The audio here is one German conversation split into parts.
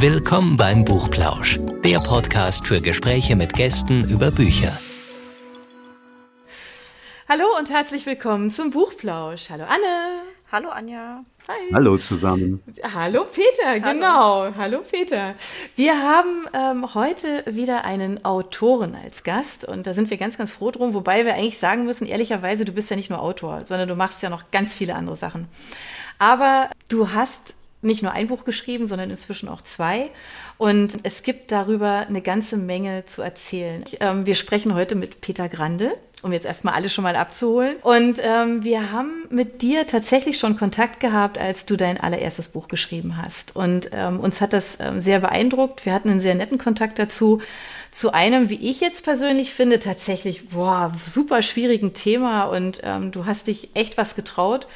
Willkommen beim Buchplausch, der Podcast für Gespräche mit Gästen über Bücher. Hallo und herzlich willkommen zum Buchplausch. Hallo Anne. Hallo Anja. Hi. Hallo zusammen. Hallo Peter, genau. Hallo, Hallo Peter. Wir haben ähm, heute wieder einen Autoren als Gast und da sind wir ganz, ganz froh drum, wobei wir eigentlich sagen müssen, ehrlicherweise, du bist ja nicht nur Autor, sondern du machst ja noch ganz viele andere Sachen. Aber du hast nicht nur ein Buch geschrieben, sondern inzwischen auch zwei. Und es gibt darüber eine ganze Menge zu erzählen. Ähm, wir sprechen heute mit Peter Grandel, um jetzt erstmal alle schon mal abzuholen. Und ähm, wir haben mit dir tatsächlich schon Kontakt gehabt, als du dein allererstes Buch geschrieben hast. Und ähm, uns hat das sehr beeindruckt. Wir hatten einen sehr netten Kontakt dazu. Zu einem, wie ich jetzt persönlich finde, tatsächlich, boah, super schwierigen Thema. Und du hast dich echt was getraut.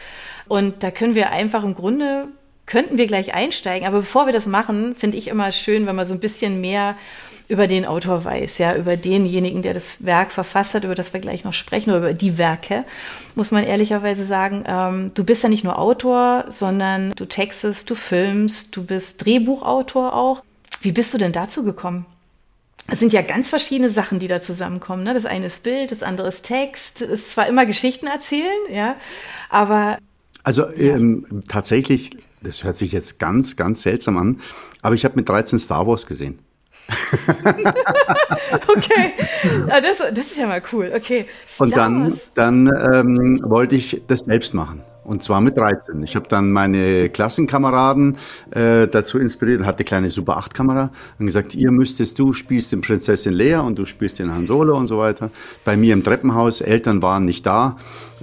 Und da können wir einfach im Grunde könnten wir gleich einsteigen. Aber bevor wir das machen, finde ich immer schön, wenn man so ein bisschen mehr über den Autor weiß, ja, über denjenigen, der das Werk verfasst hat, über das wir gleich noch sprechen, oder über die Werke, muss man ehrlicherweise sagen, ähm, du bist ja nicht nur Autor, sondern du textest, du filmst, du bist Drehbuchautor auch. Wie bist du denn dazu gekommen? Es sind ja ganz verschiedene Sachen, die da zusammenkommen. Ne? Das eine ist Bild, das andere ist Text. Es ist zwar immer Geschichten erzählen, ja, aber also ähm, tatsächlich das hört sich jetzt ganz, ganz seltsam an, aber ich habe mit 13 Star Wars gesehen. okay, ah, das, das, ist ja mal cool. Okay. Star Und dann, dann ähm, wollte ich das selbst machen. Und zwar mit 13. Ich habe dann meine Klassenkameraden äh, dazu inspiriert und hatte kleine Super 8 Kamera und gesagt, ihr müsstest, du spielst den Prinzessin Lea und du spielst den Han Solo und so weiter. Bei mir im Treppenhaus, Eltern waren nicht da.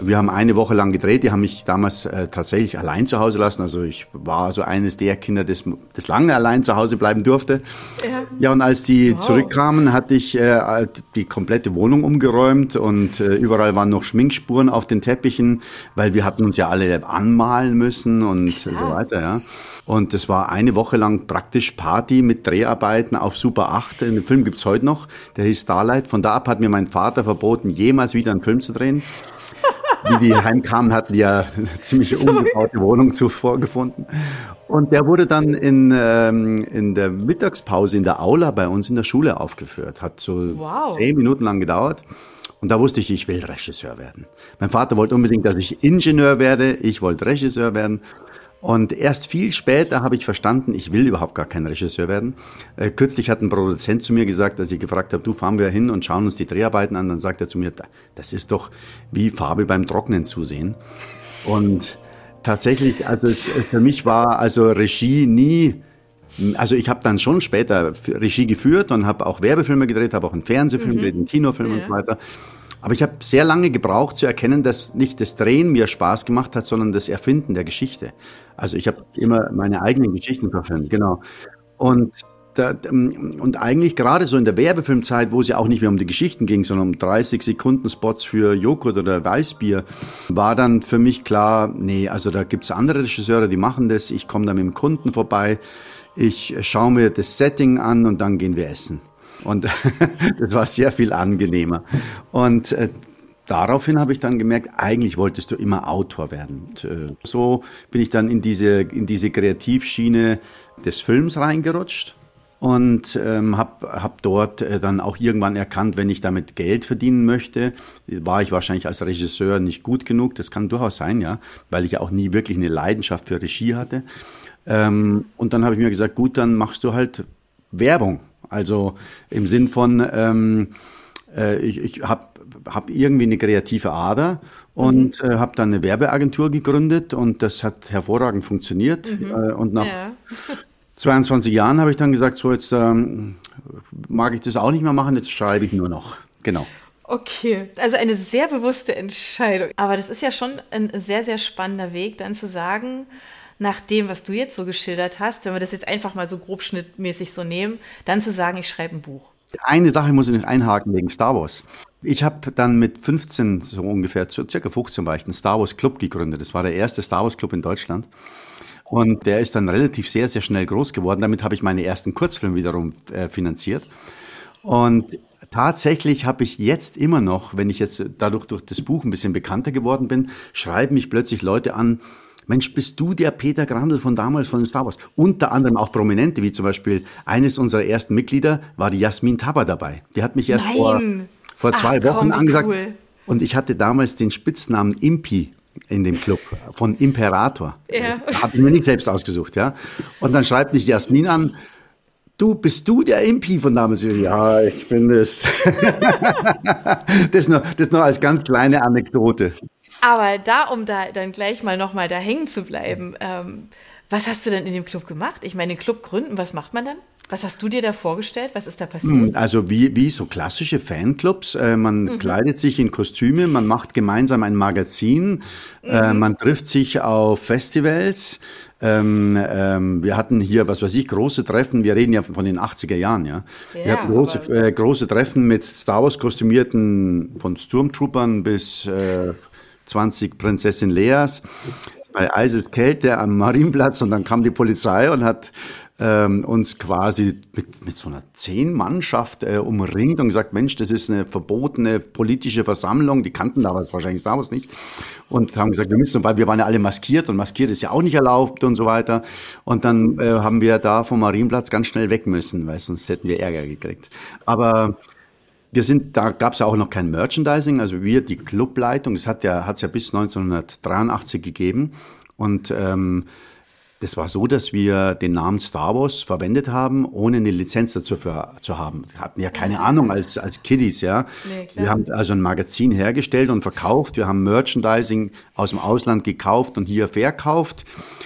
Wir haben eine Woche lang gedreht, die haben mich damals äh, tatsächlich allein zu Hause lassen. Also ich war so eines der Kinder, das, das lange allein zu Hause bleiben durfte. Ja, ja und als die wow. zurückkamen, hatte ich äh, die komplette Wohnung umgeräumt und äh, überall waren noch Schminkspuren auf den Teppichen, weil wir hatten uns ja alle anmalen müssen und Klar. so weiter, ja. Und das war eine Woche lang praktisch Party mit Dreharbeiten auf Super 8. Den Film gibt's heute noch, der hieß Starlight. Von da ab hat mir mein Vater verboten, jemals wieder einen Film zu drehen. Wie die heimkamen, hatten die ja eine ziemlich umgebaute Wohnung zuvor gefunden. Und der wurde dann in, ähm, in der Mittagspause in der Aula bei uns in der Schule aufgeführt. Hat so wow. zehn Minuten lang gedauert. Und da wusste ich, ich will Regisseur werden. Mein Vater wollte unbedingt, dass ich Ingenieur werde. Ich wollte Regisseur werden. Und erst viel später habe ich verstanden, ich will überhaupt gar kein Regisseur werden. Äh, kürzlich hat ein Produzent zu mir gesagt, als ich gefragt habe, du fahren wir hin und schauen uns die Dreharbeiten an. Dann sagt er zu mir, das ist doch wie Farbe beim Trocknen zusehen. Und tatsächlich, also es, für mich war also Regie nie also ich habe dann schon später Regie geführt und habe auch Werbefilme gedreht, habe auch einen Fernsehfilm mhm. gedreht, einen Kinofilm ja. und so weiter. Aber ich habe sehr lange gebraucht zu erkennen, dass nicht das Drehen mir Spaß gemacht hat, sondern das Erfinden der Geschichte. Also ich habe immer meine eigenen Geschichten verfilmt, genau. Und da, und eigentlich gerade so in der Werbefilmzeit, wo es ja auch nicht mehr um die Geschichten ging, sondern um 30 Sekunden Spots für Joghurt oder Weißbier, war dann für mich klar, nee, also da gibt's andere Regisseure, die machen das, ich komme da mit dem Kunden vorbei, ich schaue mir das Setting an und dann gehen wir essen. Und das war sehr viel angenehmer. Und äh, daraufhin habe ich dann gemerkt, eigentlich wolltest du immer Autor werden. Und, äh, so bin ich dann in diese, in diese Kreativschiene des Films reingerutscht und ähm, habe hab dort äh, dann auch irgendwann erkannt, wenn ich damit Geld verdienen möchte, war ich wahrscheinlich als Regisseur nicht gut genug. Das kann durchaus sein, ja, weil ich ja auch nie wirklich eine Leidenschaft für Regie hatte. Ähm, und dann habe ich mir gesagt, gut, dann machst du halt Werbung. Also im Sinn von, ähm, äh, ich, ich habe hab irgendwie eine kreative Ader und mhm. äh, habe dann eine Werbeagentur gegründet und das hat hervorragend funktioniert. Mhm. Äh, und nach ja. 22 Jahren habe ich dann gesagt, so jetzt ähm, mag ich das auch nicht mehr machen, jetzt schreibe ich nur noch. Genau. Okay, also eine sehr bewusste Entscheidung. Aber das ist ja schon ein sehr, sehr spannender Weg, dann zu sagen, nach dem, was du jetzt so geschildert hast, wenn wir das jetzt einfach mal so grobschnittmäßig so nehmen, dann zu sagen, ich schreibe ein Buch. Eine Sache muss ich noch einhaken wegen Star Wars. Ich habe dann mit 15, so ungefähr, circa 15 war ich, einen Star Wars Club gegründet. Das war der erste Star Wars Club in Deutschland. Und der ist dann relativ sehr, sehr schnell groß geworden. Damit habe ich meine ersten Kurzfilme wiederum äh, finanziert. Und tatsächlich habe ich jetzt immer noch, wenn ich jetzt dadurch durch das Buch ein bisschen bekannter geworden bin, schreiben mich plötzlich Leute an, Mensch, bist du der Peter Grandl von damals von Star Wars? Unter anderem auch Prominente, wie zum Beispiel eines unserer ersten Mitglieder war die Jasmin Tabber dabei. Die hat mich erst vor, vor zwei Ach, Wochen komm, angesagt. Cool. Und ich hatte damals den Spitznamen Impi in dem Club von Imperator. Ja. Habe ich mir nicht selbst ausgesucht, ja. Und dann schreibt mich Jasmin an, Du, bist du der Impi von damals? Ja, ich bin es. das, nur, das nur als ganz kleine Anekdote. Aber da, um da dann gleich mal nochmal da hängen zu bleiben, ähm, was hast du denn in dem Club gemacht? Ich meine, den Club gründen, was macht man dann? Was hast du dir da vorgestellt? Was ist da passiert? Hm, also wie, wie so klassische Fanclubs. Äh, man mhm. kleidet sich in Kostüme, man macht gemeinsam ein Magazin, äh, mhm. äh, man trifft sich auf Festivals. Ähm, ähm, wir hatten hier, was weiß ich, große Treffen. Wir reden ja von den 80er Jahren, ja. ja wir hatten große, äh, große Treffen mit Star Wars kostümierten, von Sturmtroopern bis äh, 20 Prinzessin Leas bei eises Kälte am Marienplatz und dann kam die Polizei und hat ähm, uns quasi mit, mit so einer Zehn-Mannschaft äh, umringt und gesagt, Mensch, das ist eine verbotene politische Versammlung. Die kannten damals wahrscheinlich Star nicht. Und haben gesagt, wir müssen, weil wir waren ja alle maskiert und maskiert ist ja auch nicht erlaubt und so weiter. Und dann äh, haben wir da vom Marienplatz ganz schnell weg müssen, weil sonst hätten wir Ärger gekriegt. Aber wir sind, da gab es ja auch noch kein Merchandising, also wir, die Clubleitung, das hat ja, hat's ja bis 1983 gegeben. Und ähm, das war so, dass wir den Namen Star Wars verwendet haben, ohne eine Lizenz dazu für, zu haben. Wir hatten ja keine. Ahnung als, als Kiddies, ja. Nee, wir haben also ein Magazin hergestellt und verkauft. Wir haben Merchandising aus dem Ausland gekauft und hier verkauft.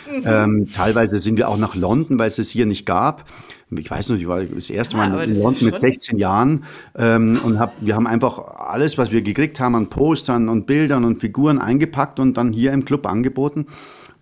Mhm. Ähm, teilweise sind wir auch nach London, weil es es hier nicht gab. Ich weiß noch, ich war das erste Mal ja, in London mit 16 Jahren ähm, und hab, wir haben einfach alles, was wir gekriegt haben an Postern und Bildern und Figuren eingepackt und dann hier im Club angeboten.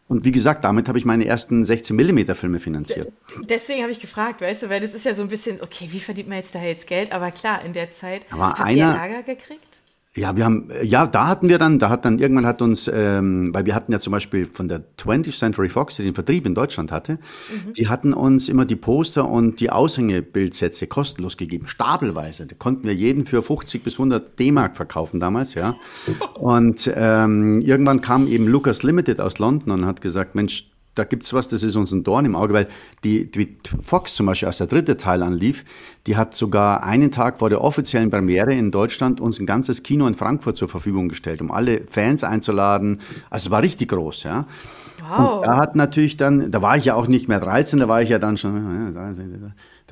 Und wie gesagt, damit habe ich meine ersten 16 mm Filme finanziert. Deswegen habe ich gefragt, weißt du, weil das ist ja so ein bisschen, okay, wie verdient man jetzt da jetzt Geld? Aber klar, in der Zeit Aber habt einer, ihr Lager gekriegt? Ja, wir haben, ja, da hatten wir dann, da hat dann irgendwann hat uns, ähm, weil wir hatten ja zum Beispiel von der 20th Century Fox, die den Vertrieb in Deutschland hatte, mhm. die hatten uns immer die Poster und die Aushängebildsätze kostenlos gegeben, stapelweise. Da konnten wir jeden für 50 bis 100 D-Mark verkaufen damals, ja. Und ähm, irgendwann kam eben Lucas Limited aus London und hat gesagt, Mensch, da gibt's was, das ist uns ein Dorn im Auge, weil die, die Fox zum Beispiel, als der dritte Teil anlief, die hat sogar einen Tag vor der offiziellen Premiere in Deutschland uns ein ganzes Kino in Frankfurt zur Verfügung gestellt, um alle Fans einzuladen. Also es war richtig groß, ja. Wow. Und da hat natürlich dann, da war ich ja auch nicht mehr 13, da war ich ja dann schon,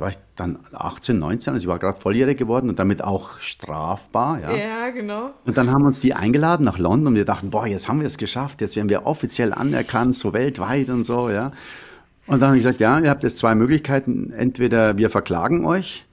da war ich dann 18, 19, also ich war gerade volljährig geworden und damit auch strafbar. Ja. ja, genau. Und dann haben uns die eingeladen nach London und wir dachten, boah, jetzt haben wir es geschafft, jetzt werden wir offiziell anerkannt, so weltweit und so, ja. Und dann habe ich gesagt, ja, ihr habt jetzt zwei Möglichkeiten. Entweder wir verklagen euch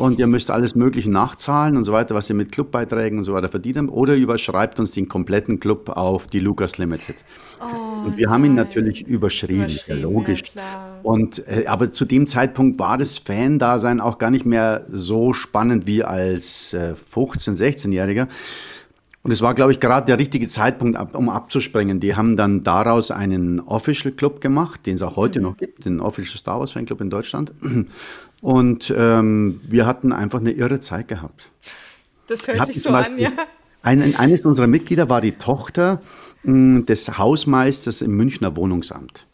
und ihr müsst alles Mögliche nachzahlen und so weiter, was ihr mit Clubbeiträgen und so weiter verdient habt, oder ihr überschreibt uns den kompletten Club auf die Lucas Limited. Oh, und wir nein. haben ihn natürlich überschrieben, überschrieben logisch. Ja, und, äh, aber zu dem Zeitpunkt war das Fan-Dasein auch gar nicht mehr so spannend wie als äh, 15-, 16-Jähriger. Und es war, glaube ich, gerade der richtige Zeitpunkt, um abzuspringen. Die haben dann daraus einen Official Club gemacht, den es auch heute mhm. noch gibt, den Official Star Wars Fan Club in Deutschland. Und ähm, wir hatten einfach eine irre Zeit gehabt. Das hört sich so an, ja. Ein, eines unserer Mitglieder war die Tochter mh, des Hausmeisters im Münchner Wohnungsamt.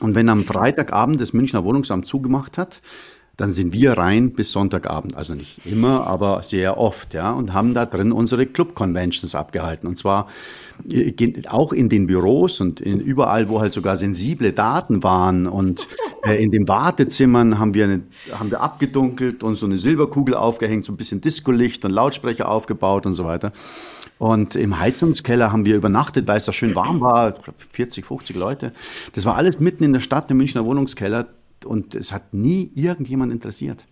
Und wenn am Freitagabend das Münchner Wohnungsamt zugemacht hat, dann sind wir rein bis Sonntagabend. Also nicht immer, aber sehr oft, ja, und haben da drin unsere Club-Conventions abgehalten. Und zwar äh, auch in den Büros und in überall, wo halt sogar sensible Daten waren. Und äh, in den Wartezimmern haben wir, eine, haben wir abgedunkelt und so eine Silberkugel aufgehängt, so ein bisschen Discolicht und Lautsprecher aufgebaut und so weiter. Und im Heizungskeller haben wir übernachtet, weil es da schön warm war, 40, 50 Leute. Das war alles mitten in der Stadt, im Münchner Wohnungskeller und es hat nie irgendjemand interessiert.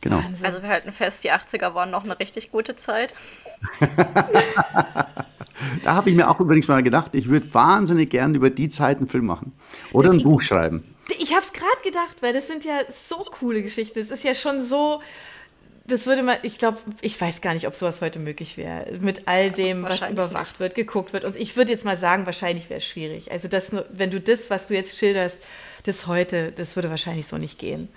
Genau. Also wir halten fest, die 80er waren noch eine richtig gute Zeit. da habe ich mir auch übrigens mal gedacht, ich würde wahnsinnig gern über die Zeit einen Film machen. Oder das ein Buch schreiben. Ich habe es gerade gedacht, weil das sind ja so coole Geschichten. Es ist ja schon so, das würde man, ich glaube, ich weiß gar nicht, ob sowas heute möglich wäre. Mit all dem, was überwacht nicht. wird, geguckt wird. Und ich würde jetzt mal sagen, wahrscheinlich wäre es schwierig. Also, das, wenn du das, was du jetzt schilderst, das heute, das würde wahrscheinlich so nicht gehen.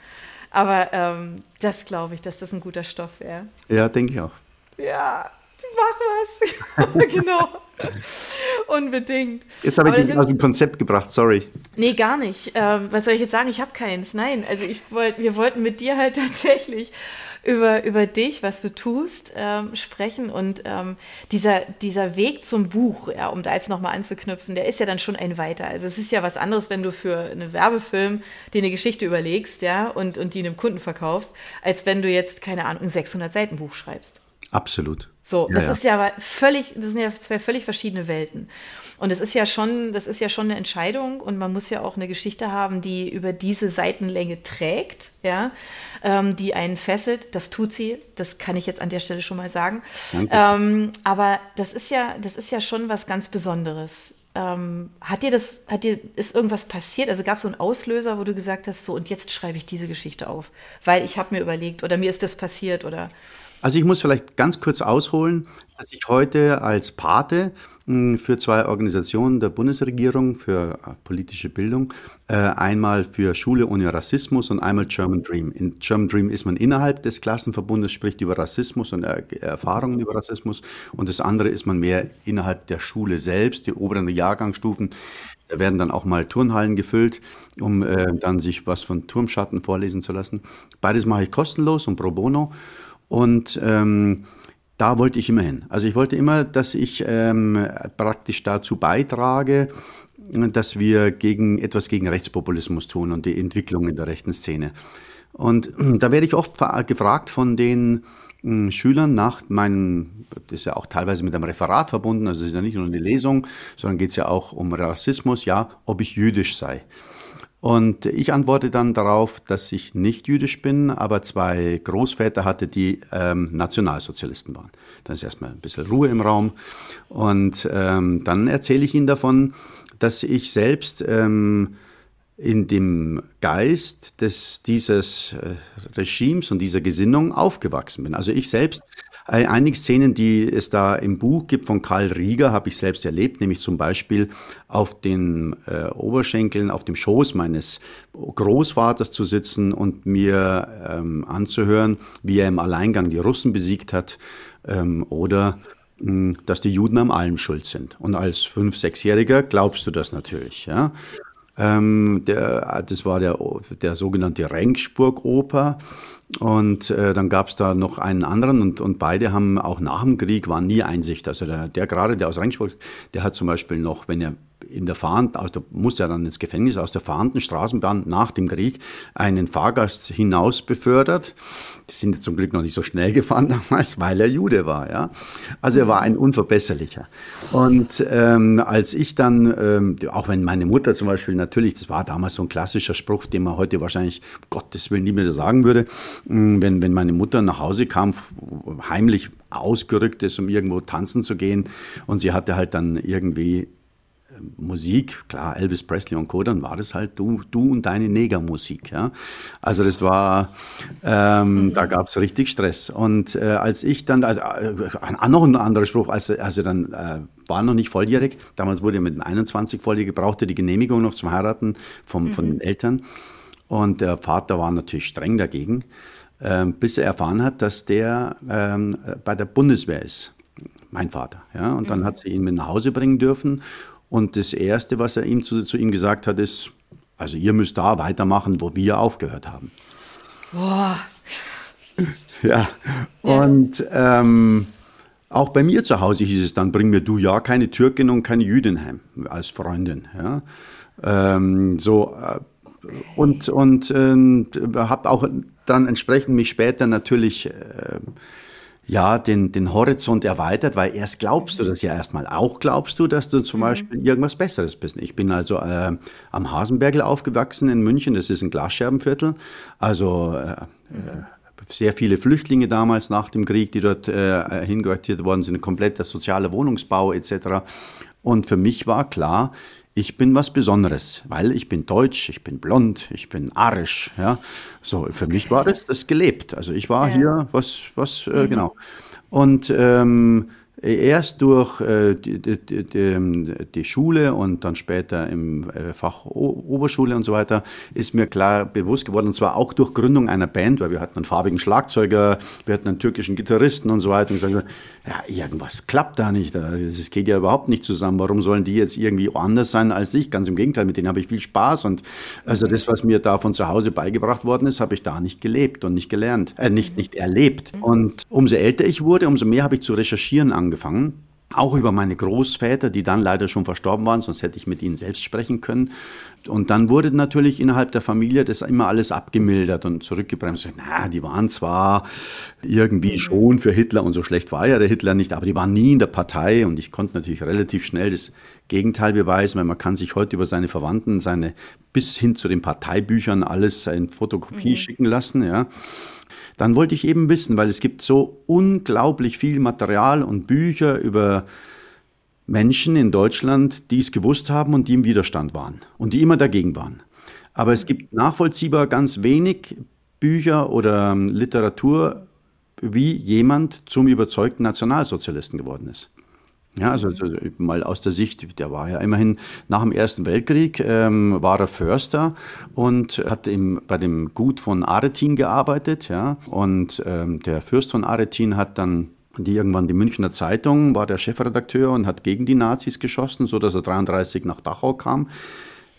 Aber ähm, das glaube ich, dass das ein guter Stoff wäre. Ja, denke ich auch. Ja, mach was. genau. Unbedingt. Jetzt habe ich dich aus dem Konzept gebracht, sorry. Nee, gar nicht. Ähm, was soll ich jetzt sagen? Ich habe keins. Nein, also ich wollt, wir wollten mit dir halt tatsächlich über, über dich, was du tust, ähm, sprechen. Und ähm, dieser, dieser Weg zum Buch, ja, um da jetzt nochmal anzuknüpfen, der ist ja dann schon ein weiter. Also es ist ja was anderes, wenn du für einen Werbefilm dir eine Geschichte überlegst, ja, und, und die einem Kunden verkaufst, als wenn du jetzt, keine Ahnung, ein 600 Seiten Buch schreibst. Absolut. So, ja, das ja. ist ja völlig, das sind ja zwei völlig verschiedene Welten. Und es ist ja schon, das ist ja schon eine Entscheidung und man muss ja auch eine Geschichte haben, die über diese Seitenlänge trägt, ja, ähm, die einen fesselt. Das tut sie, das kann ich jetzt an der Stelle schon mal sagen. Ähm, aber das ist ja, das ist ja schon was ganz Besonderes. Ähm, hat dir das, hat dir, ist irgendwas passiert? Also gab es so einen Auslöser, wo du gesagt hast, so und jetzt schreibe ich diese Geschichte auf, weil ich habe mir überlegt oder mir ist das passiert oder also ich muss vielleicht ganz kurz ausholen, dass ich heute als Pate hm, für zwei Organisationen der Bundesregierung für äh, politische Bildung, äh, einmal für Schule ohne Rassismus und einmal German Dream. In German Dream ist man innerhalb des Klassenverbundes, spricht über Rassismus und Erfahrungen über Rassismus und das andere ist man mehr innerhalb der Schule selbst, die oberen Jahrgangsstufen. Da werden dann auch mal Turnhallen gefüllt, um äh, dann sich was von Turmschatten vorlesen zu lassen. Beides mache ich kostenlos und pro bono. Und ähm, da wollte ich immer hin. Also ich wollte immer, dass ich ähm, praktisch dazu beitrage, dass wir gegen etwas gegen Rechtspopulismus tun und die Entwicklung in der rechten Szene. Und da werde ich oft gefragt von den hm, Schülern nach meinem, das ist ja auch teilweise mit einem Referat verbunden, also es ist ja nicht nur eine Lesung, sondern geht es ja auch um Rassismus, ja, ob ich jüdisch sei. Und ich antworte dann darauf, dass ich nicht jüdisch bin, aber zwei Großväter hatte, die ähm, Nationalsozialisten waren. Dann ist erstmal ein bisschen Ruhe im Raum. Und ähm, dann erzähle ich ihnen davon, dass ich selbst ähm, in dem Geist des, dieses äh, Regimes und dieser Gesinnung aufgewachsen bin. Also ich selbst einige Szenen, die es da im Buch gibt von Karl Rieger, habe ich selbst erlebt, nämlich zum Beispiel auf den äh, Oberschenkeln, auf dem Schoß meines Großvaters zu sitzen und mir ähm, anzuhören, wie er im Alleingang die Russen besiegt hat ähm, oder mh, hm, dass die Juden am allem schuld sind. Und als Fünf-, Sechsjähriger glaubst du das natürlich. Ja? Ähm, der, das war der, der sogenannte Rengsburg-Oper. Und äh, dann gab es da noch einen anderen und, und beide haben auch nach dem Krieg waren nie Einsicht. Also der, der gerade, der aus Regensburg, der hat zum Beispiel noch, wenn er in der Fahnd, also musste er dann ins Gefängnis aus der fahrenden Straßenbahn nach dem Krieg einen Fahrgast hinaus befördert. Die sind zum Glück noch nicht so schnell gefahren damals, weil er Jude war. Ja? Also er war ein Unverbesserlicher. Und ähm, als ich dann, ähm, auch wenn meine Mutter zum Beispiel natürlich, das war damals so ein klassischer Spruch, den man heute wahrscheinlich, Gottes Willen, nie mehr sagen würde, wenn, wenn meine Mutter nach Hause kam, heimlich ausgerückt ist, um irgendwo tanzen zu gehen und sie hatte halt dann irgendwie Musik, klar, Elvis Presley und Co., dann war das halt du, du und deine Negermusik. Ja? Also das war, ähm, da gab es richtig Stress. Und äh, als ich dann, also, äh, noch ein anderer Spruch, als, als er dann äh, war noch nicht volljährig, damals wurde er mit 21 volljährig, brauchte die Genehmigung noch zum Heiraten vom, mhm. von den Eltern. Und der Vater war natürlich streng dagegen, äh, bis er erfahren hat, dass der ähm, bei der Bundeswehr ist mein Vater. Ja? Und dann mhm. hat sie ihn mit nach Hause bringen dürfen. Und das Erste, was er ihm zu, zu ihm gesagt hat, ist, also ihr müsst da weitermachen, wo wir aufgehört haben. Boah. Ja, und ähm, auch bei mir zu Hause hieß es dann, bring mir du ja keine Türkin und keine Jüdin heim als Freundin. Ja. Ähm, so, äh, und und äh, habe auch dann entsprechend mich später natürlich äh, ja, den, den Horizont erweitert, weil erst glaubst du das ja erstmal. Auch glaubst du, dass du zum mhm. Beispiel irgendwas Besseres bist. Ich bin also äh, am Hasenbergel aufgewachsen in München, das ist ein Glasscherbenviertel. Also äh, mhm. sehr viele Flüchtlinge damals nach dem Krieg, die dort äh, hingehört worden sind, kompletter sozialer Wohnungsbau etc. Und für mich war klar, ich bin was Besonderes, weil ich bin deutsch, ich bin blond, ich bin arisch. Ja, so für mich war das das gelebt. Also ich war ja. hier was, was äh, mhm. genau. Und ähm, erst durch äh, die, die, die, die, Schule und dann später im äh, Fach Oberschule und so weiter ist mir klar bewusst geworden, und zwar auch durch Gründung einer Band, weil wir hatten einen farbigen Schlagzeuger, wir hatten einen türkischen Gitarristen und so weiter. Und gesagt, ja, irgendwas klappt da nicht, es geht ja überhaupt nicht zusammen. Warum sollen die jetzt irgendwie anders sein als ich? Ganz im Gegenteil, mit denen habe ich viel Spaß und also das, was mir da von zu Hause beigebracht worden ist, habe ich da nicht gelebt und nicht gelernt, äh, nicht, nicht erlebt. Und umso älter ich wurde, umso mehr habe ich zu recherchieren angefangen auch über meine Großväter, die dann leider schon verstorben waren, sonst hätte ich mit ihnen selbst sprechen können. Und dann wurde natürlich innerhalb der Familie das immer alles abgemildert und zurückgebremst. Na, die waren zwar irgendwie mhm. schon für Hitler und so schlecht war ja der Hitler nicht, aber die waren nie in der Partei und ich konnte natürlich relativ schnell das Gegenteil beweisen, weil man kann sich heute über seine Verwandten, seine bis hin zu den Parteibüchern alles in Fotokopie mhm. schicken lassen, ja. Dann wollte ich eben wissen, weil es gibt so unglaublich viel Material und Bücher über Menschen in Deutschland, die es gewusst haben und die im Widerstand waren und die immer dagegen waren. Aber es gibt nachvollziehbar ganz wenig Bücher oder Literatur, wie jemand zum überzeugten Nationalsozialisten geworden ist. Ja, also, also, mal aus der Sicht, der war ja immerhin nach dem Ersten Weltkrieg, ähm, war er Förster und hat im, bei dem Gut von Aretin gearbeitet. Ja, und ähm, der Fürst von Aretin hat dann die irgendwann die Münchner Zeitung, war der Chefredakteur und hat gegen die Nazis geschossen, so dass er 33 nach Dachau kam.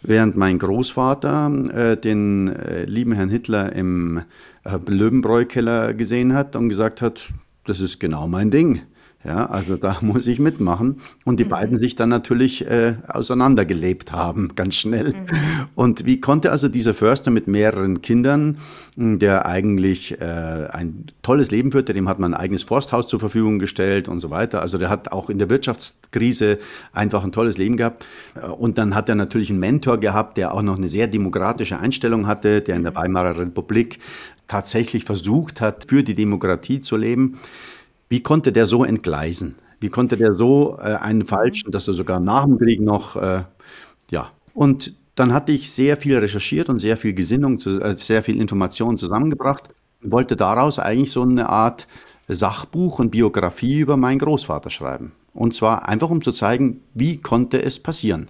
Während mein Großvater äh, den äh, lieben Herrn Hitler im äh, Löwenbräu-Keller gesehen hat und gesagt hat, das ist genau mein Ding. Ja, also da muss ich mitmachen. Und die mhm. beiden sich dann natürlich äh, auseinandergelebt haben, ganz schnell. Mhm. Und wie konnte also dieser Förster mit mehreren Kindern, hm, der eigentlich äh, ein tolles Leben führte, dem hat man ein eigenes Forsthaus zur Verfügung gestellt und so weiter. Also der hat auch in der Wirtschaftskrise einfach ein tolles Leben gehabt. Äh, und dann hat er natürlich einen Mentor gehabt, der auch noch eine sehr demokratische Einstellung hatte, der in der mhm. Weimarer Republik tatsächlich versucht hat, für die Demokratie zu leben. Wie konnte der so entgleisen? Wie konnte der so äh, einen falschen, dass er sogar nach dem Krieg noch, äh, ja. Und dann hatte ich sehr viel recherchiert und sehr viel Gesinnung, äh, sehr viel Informationen zusammengebracht und wollte daraus eigentlich so eine Art Sachbuch und Biografie über meinen Großvater schreiben. Und zwar einfach, um zu zeigen, wie konnte es passieren.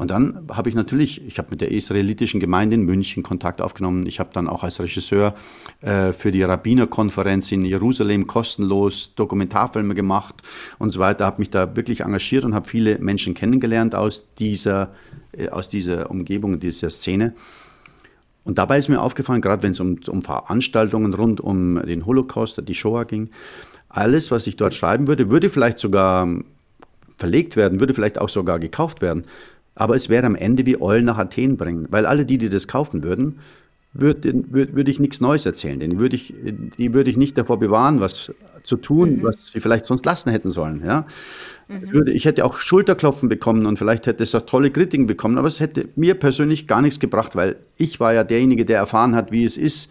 Und dann habe ich natürlich, ich habe mit der israelitischen Gemeinde in München Kontakt aufgenommen. Ich habe dann auch als Regisseur äh, für die Rabbinerkonferenz in Jerusalem kostenlos Dokumentarfilme gemacht und so weiter. Habe mich da wirklich engagiert und habe viele Menschen kennengelernt aus dieser, äh, aus dieser Umgebung, dieser Szene. Und dabei ist mir aufgefallen, gerade wenn es um, um Veranstaltungen rund um den Holocaust, die Shoah ging, alles, was ich dort schreiben würde, würde vielleicht sogar verlegt werden, würde vielleicht auch sogar gekauft werden. Aber es wäre am Ende wie Eulen nach Athen bringen, weil alle die, die das kaufen würden, würde würd, würd ich nichts Neues erzählen. Denn würde ich, die würde ich nicht davor bewahren, was zu tun, mhm. was sie vielleicht sonst lassen hätten sollen. Ja? Mhm. Würde, ich hätte auch Schulterklopfen bekommen und vielleicht hätte es auch tolle Kritiken bekommen, aber es hätte mir persönlich gar nichts gebracht, weil ich war ja derjenige, der erfahren hat, wie es ist,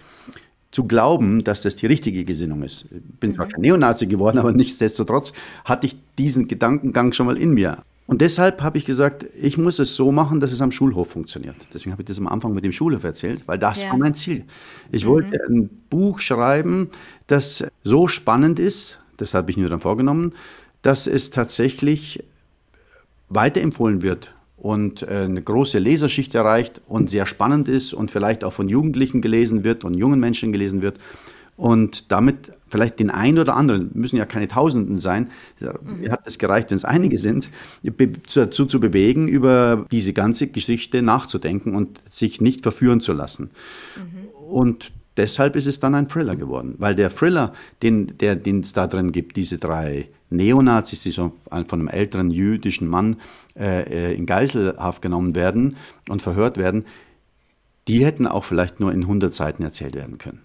zu glauben, dass das die richtige Gesinnung ist. Ich bin mhm. zwar kein Neonazi geworden, aber nichtsdestotrotz hatte ich diesen Gedankengang schon mal in mir. Und deshalb habe ich gesagt, ich muss es so machen, dass es am Schulhof funktioniert. Deswegen habe ich das am Anfang mit dem Schulhof erzählt, weil das ja. war mein Ziel. Ich mhm. wollte ein Buch schreiben, das so spannend ist, das habe ich mir dann vorgenommen, dass es tatsächlich weiterempfohlen wird und äh, eine große Leserschicht erreicht und sehr spannend ist und vielleicht auch von Jugendlichen gelesen wird und jungen Menschen gelesen wird und damit vielleicht den einen oder anderen, müssen ja keine Tausenden sein, mhm. hat es gereicht, wenn es einige sind, dazu zu bewegen, über diese ganze Geschichte nachzudenken und sich nicht verführen zu lassen. Mhm. Und deshalb ist es dann ein Thriller geworden, weil der Thriller, den es da drin gibt, diese drei Neonazis, die von einem älteren jüdischen Mann äh, äh in Geiselhaft genommen werden und verhört werden, die hätten auch vielleicht nur in 100 Seiten erzählt werden können.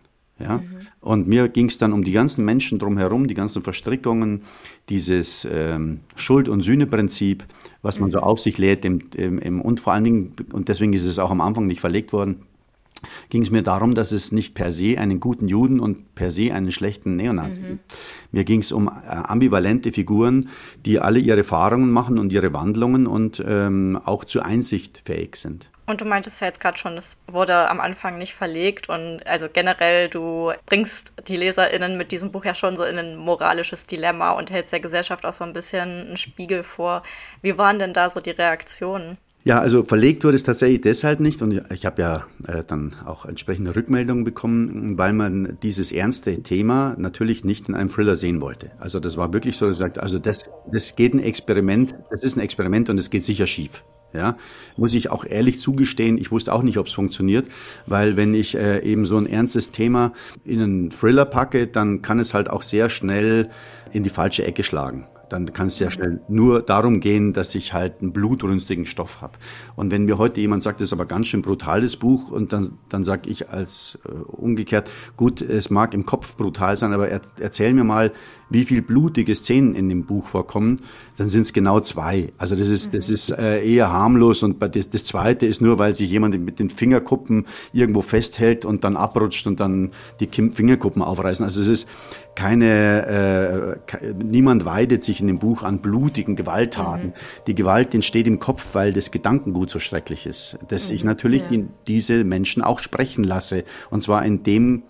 Ja? Mhm. Und mir ging es dann um die ganzen Menschen drumherum, die ganzen Verstrickungen, dieses ähm, Schuld- und Sühneprinzip, was man mhm. so auf sich lädt im, im, im, und vor allen Dingen, und deswegen ist es auch am Anfang nicht verlegt worden, ging es mir darum, dass es nicht per se einen guten Juden und per se einen schlechten Neonazi mhm. gibt. Mir ging es um äh, ambivalente Figuren, die alle ihre Erfahrungen machen und ihre Wandlungen und ähm, auch zur Einsicht fähig sind. Und du meintest ja jetzt gerade schon, es wurde am Anfang nicht verlegt und also generell, du bringst die LeserInnen mit diesem Buch ja schon so in ein moralisches Dilemma und hältst der Gesellschaft auch so ein bisschen einen Spiegel vor. Wie waren denn da so die Reaktionen? Ja, also verlegt wurde es tatsächlich deshalb nicht und ich habe ja äh, dann auch entsprechende Rückmeldungen bekommen, weil man dieses ernste Thema natürlich nicht in einem Thriller sehen wollte. Also das war wirklich so, dass sagt, also das, das geht ein Experiment, das ist ein Experiment und es geht sicher schief. Ja, muss ich auch ehrlich zugestehen, ich wusste auch nicht, ob es funktioniert, weil wenn ich äh, eben so ein ernstes Thema in einen Thriller packe, dann kann es halt auch sehr schnell in die falsche Ecke schlagen dann kann es ja schnell nur darum gehen, dass ich halt einen blutrünstigen Stoff habe. Und wenn mir heute jemand sagt, das ist aber ganz schön brutales Buch, und dann, dann sage ich als äh, umgekehrt, gut, es mag im Kopf brutal sein, aber er, erzähl mir mal, wie viel blutige Szenen in dem Buch vorkommen, dann sind es genau zwei. Also das ist, das ist äh, eher harmlos und das, das zweite ist nur, weil sich jemand mit den Fingerkuppen irgendwo festhält und dann abrutscht und dann die Fingerkuppen aufreißen. Also es ist keine, äh, niemand weidet sich in dem Buch an blutigen Gewalttaten. Mhm. Die Gewalt entsteht im Kopf, weil das Gedankengut so schrecklich ist, dass mhm. ich natürlich ja. die, diese Menschen auch sprechen lasse. Und zwar in dem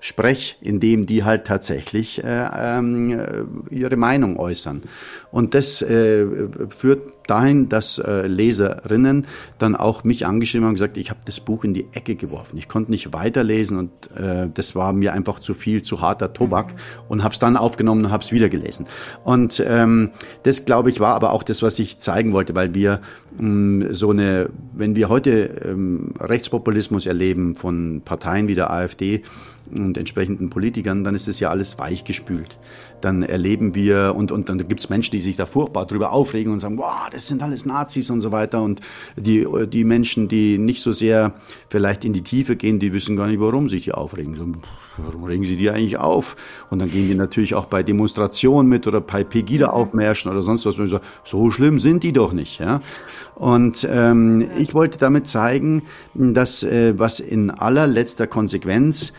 Sprech, in dem die halt tatsächlich äh, äh, ihre Meinung äußern. Und das äh, führt dahin, dass äh, Leserinnen dann auch mich angeschrieben haben und gesagt, ich habe das Buch in die Ecke geworfen. Ich konnte nicht weiterlesen und äh, das war mir einfach zu viel, zu harter Tobak mhm. und habe es dann aufgenommen und habe es wieder gelesen. Und ähm, das, glaube ich, war aber auch das, was ich zeigen wollte, weil wir ähm, so eine, wenn wir heute ähm, Rechtspopulismus erleben von Parteien wie der AfD, und entsprechenden Politikern, dann ist es ja alles weichgespült. Dann erleben wir, und, und dann gibt es Menschen, die sich da furchtbar drüber aufregen und sagen, wow, das sind alles Nazis und so weiter. Und die, die Menschen, die nicht so sehr vielleicht in die Tiefe gehen, die wissen gar nicht, warum sich die aufregen. So, warum regen sie die eigentlich auf? Und dann gehen die natürlich auch bei Demonstrationen mit oder bei Pegida-Aufmärschen oder sonst was. Und so, so schlimm sind die doch nicht. Ja? Und ähm, ich wollte damit zeigen, dass äh, was in allerletzter Konsequenz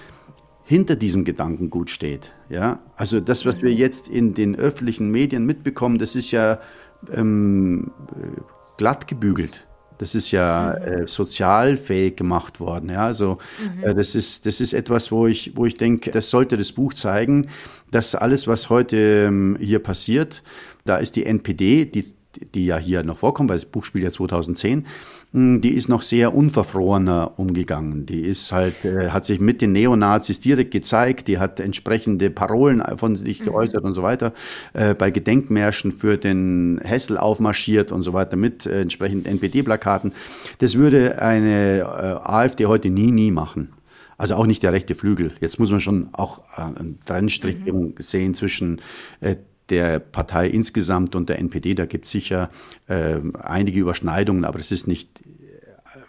hinter diesem Gedankengut steht. Ja, also das, was wir jetzt in den öffentlichen Medien mitbekommen, das ist ja ähm, glatt gebügelt. Das ist ja äh, sozialfähig gemacht worden. Ja, also mhm. äh, das ist das ist etwas, wo ich wo ich denke, das sollte das Buch zeigen, dass alles, was heute ähm, hier passiert, da ist die NPD, die die ja hier noch vorkommt, weil das Buch spielt ja 2010, hm, die ist noch sehr unverfrorener umgegangen. Die ist halt, äh, hat sich mit den Neonazis direkt gezeigt, die hat entsprechende Parolen von sich mhm. geäußert mhm. und so weiter, äh, bei Gedenkmärschen für den Hessel aufmarschiert und so weiter mit äh, entsprechenden NPD-Plakaten. Das würde eine äh, AfD heute nie, nie machen. Also auch nicht der rechte Flügel. Jetzt muss man schon auch äh, einen Trennstrich mhm. sehen zwischen äh, der Partei insgesamt und der NPD. Da gibt es sicher äh, einige Überschneidungen, aber es ist nicht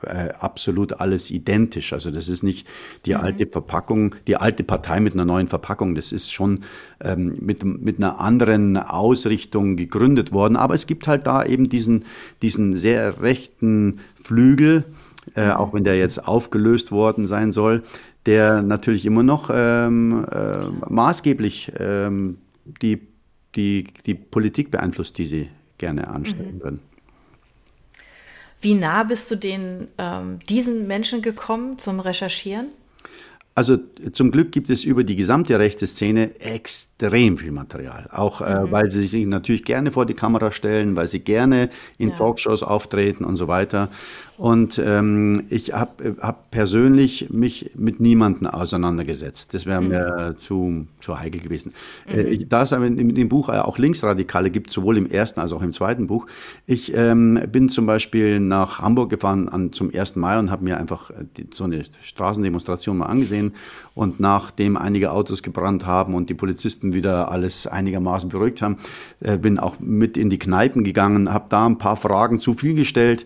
äh, absolut alles identisch. Also das ist nicht die mhm. alte Verpackung, die alte Partei mit einer neuen Verpackung. Das ist schon ähm, mit, mit einer anderen Ausrichtung gegründet worden. Aber es gibt halt da eben diesen, diesen sehr rechten Flügel, äh, mhm. auch wenn der jetzt aufgelöst worden sein soll, der natürlich immer noch ähm, äh, maßgeblich ähm, die die, die Politik beeinflusst, die sie gerne anstellen mhm. würden. Wie nah bist du den, ähm, diesen Menschen gekommen zum Recherchieren? Also zum Glück gibt es über die gesamte rechte Szene extrem viel Material. Auch äh, mhm. weil sie sich natürlich gerne vor die Kamera stellen, weil sie gerne in ja. Talkshows auftreten und so weiter. Und ähm, ich habe hab persönlich mich mit niemandem auseinandergesetzt. Das wäre mhm. mir zu, zu heikel gewesen. Mhm. Äh, da es aber in, dem Buch auch Linksradikale gibt, sowohl im ersten als auch im zweiten Buch. Ich ähm, bin zum Beispiel nach Hamburg gefahren an, zum 1. Mai und habe mir einfach äh, die, so eine Straßendemonstration mal angesehen. Und nachdem einige Autos gebrannt haben und die Polizisten wieder alles einigermaßen beruhigt haben, äh, bin auch mit in die Kneipen gegangen, habe da ein paar Fragen zu viel gestellt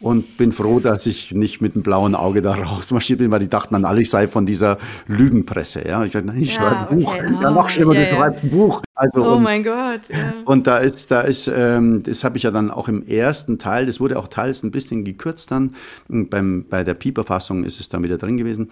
und bin froh, dass ich nicht mit einem blauen Auge da rausmarschiert bin, weil die dachten dann alle, ich sei von dieser Lügenpresse. Ja, ich dachte, nein, ich ja, schreibe ein Buch. Okay. ja, noch schlimmer, ja, du schreibst ein Buch. Also, oh und, mein Gott. Ja. Und da ist, da ist, ähm, das habe ich ja dann auch im ersten Teil, das wurde auch teils ein bisschen gekürzt dann. Beim, bei der Pieper-Fassung ist es dann wieder drin gewesen.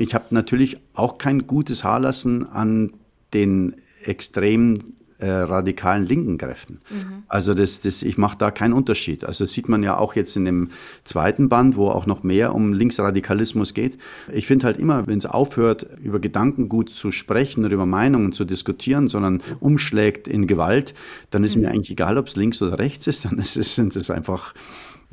Ich habe natürlich auch kein gutes Haarlassen an den extremen äh, radikalen linken Kräften. Mhm. Also das, das, ich mache da keinen Unterschied. Also das sieht man ja auch jetzt in dem zweiten Band, wo auch noch mehr um Linksradikalismus geht. Ich finde halt immer, wenn es aufhört, über Gedankengut zu sprechen oder über Meinungen zu diskutieren, sondern umschlägt in Gewalt, dann ist mhm. mir eigentlich egal, ob es links oder rechts ist, dann ist es, sind es einfach,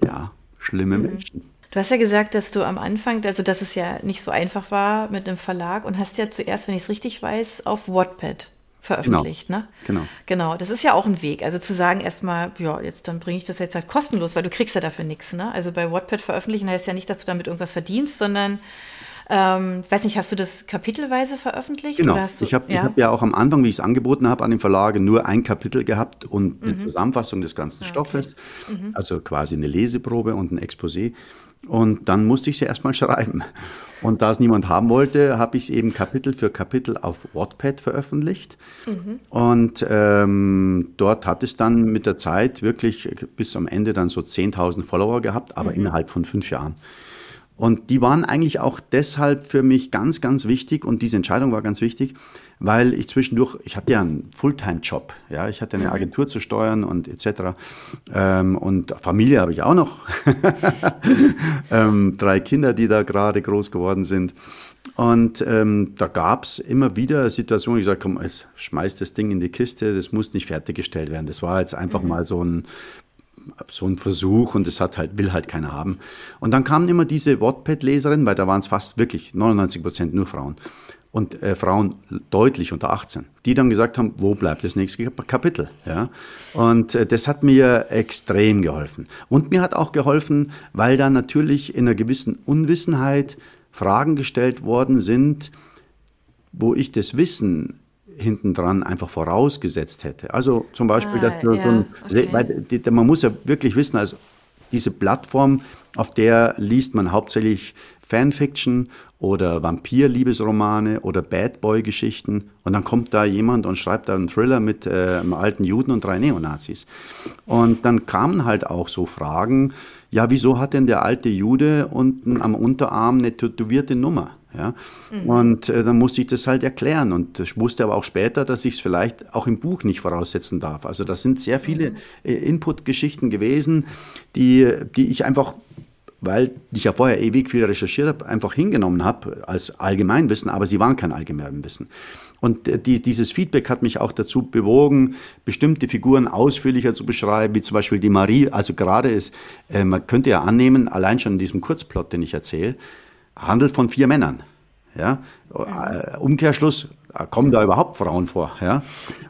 ja, schlimme mhm. Menschen. Du hast ja gesagt, dass du am Anfang, also dass es ja nicht so einfach war mit einem Verlag und hast ja zuerst, wenn ich es richtig weiß, auf Wattpad veröffentlicht, genau. ne? Genau. Genau, das ist ja auch ein Weg. Also zu sagen erstmal, ja, jetzt dann bringe ich das jetzt halt kostenlos, weil du kriegst ja dafür nichts, ne? Also bei Wattpad veröffentlichen heißt ja nicht, dass du damit irgendwas verdienst, sondern ähm, weiß nicht, hast du das kapitelweise veröffentlicht? Genau. Oder hast du, ich habe ja? hab ja auch am Anfang, wie ich es angeboten habe, an den Verlagen nur ein Kapitel gehabt und eine mhm. Zusammenfassung des ganzen ah, Stoffes, okay. mhm. also quasi eine Leseprobe und ein Exposé. Und dann musste ich sie erstmal schreiben. Und da es niemand haben wollte, habe ich es eben Kapitel für Kapitel auf Wattpad veröffentlicht. Mhm. Und ähm, dort hat es dann mit der Zeit wirklich bis am Ende dann so 10.000 Follower gehabt, aber mhm. innerhalb von fünf Jahren. Und die waren eigentlich auch deshalb für mich ganz, ganz wichtig und diese Entscheidung war ganz wichtig, weil ich zwischendurch, ich hatte ja einen Fulltime-Job, ja, ich hatte eine mhm. Agentur zu steuern und etc. Ähm, und Familie habe ich auch noch, ähm, drei Kinder, die da gerade groß geworden sind. Und ähm, da gab es immer wieder Situationen, ich sage, komm, es schmeißt das Ding in die Kiste, das muss nicht fertiggestellt werden. Das war jetzt einfach mhm. mal so ein so ein Versuch und das hat halt, will halt keiner haben. Und dann kamen immer diese Wattpad-Leserinnen, weil da waren es fast wirklich 99 Prozent nur Frauen und äh, Frauen deutlich unter 18, die dann gesagt haben, wo bleibt das nächste Kapitel? Ja? Und äh, das hat mir extrem geholfen. Und mir hat auch geholfen, weil da natürlich in einer gewissen Unwissenheit Fragen gestellt worden sind, wo ich das Wissen hintendran einfach vorausgesetzt hätte. Also zum Beispiel, ah, dass ja, so ein, okay. man muss ja wirklich wissen, also diese Plattform, auf der liest man hauptsächlich Fanfiction oder Vampir-Liebesromane oder Bad Boy-Geschichten und dann kommt da jemand und schreibt da einen Thriller mit äh, einem alten Juden und drei Neonazis. Und dann kamen halt auch so Fragen, ja, wieso hat denn der alte Jude unten am Unterarm eine tätowierte Nummer? Ja? Mhm. Und äh, dann musste ich das halt erklären. Und ich wusste aber auch später, dass ich es vielleicht auch im Buch nicht voraussetzen darf. Also das sind sehr viele mhm. äh, Input-Geschichten gewesen, die, die ich einfach weil ich ja vorher ewig viel recherchiert habe, einfach hingenommen habe als Allgemeinwissen, aber sie waren kein Allgemeinwissen. Und äh, die, dieses Feedback hat mich auch dazu bewogen, bestimmte Figuren ausführlicher zu beschreiben, wie zum Beispiel die Marie. Also gerade ist, äh, man könnte ja annehmen, allein schon in diesem Kurzplot, den ich erzähle, handelt von vier Männern. Ja? Mhm. Umkehrschluss, kommen da überhaupt Frauen vor? Ja?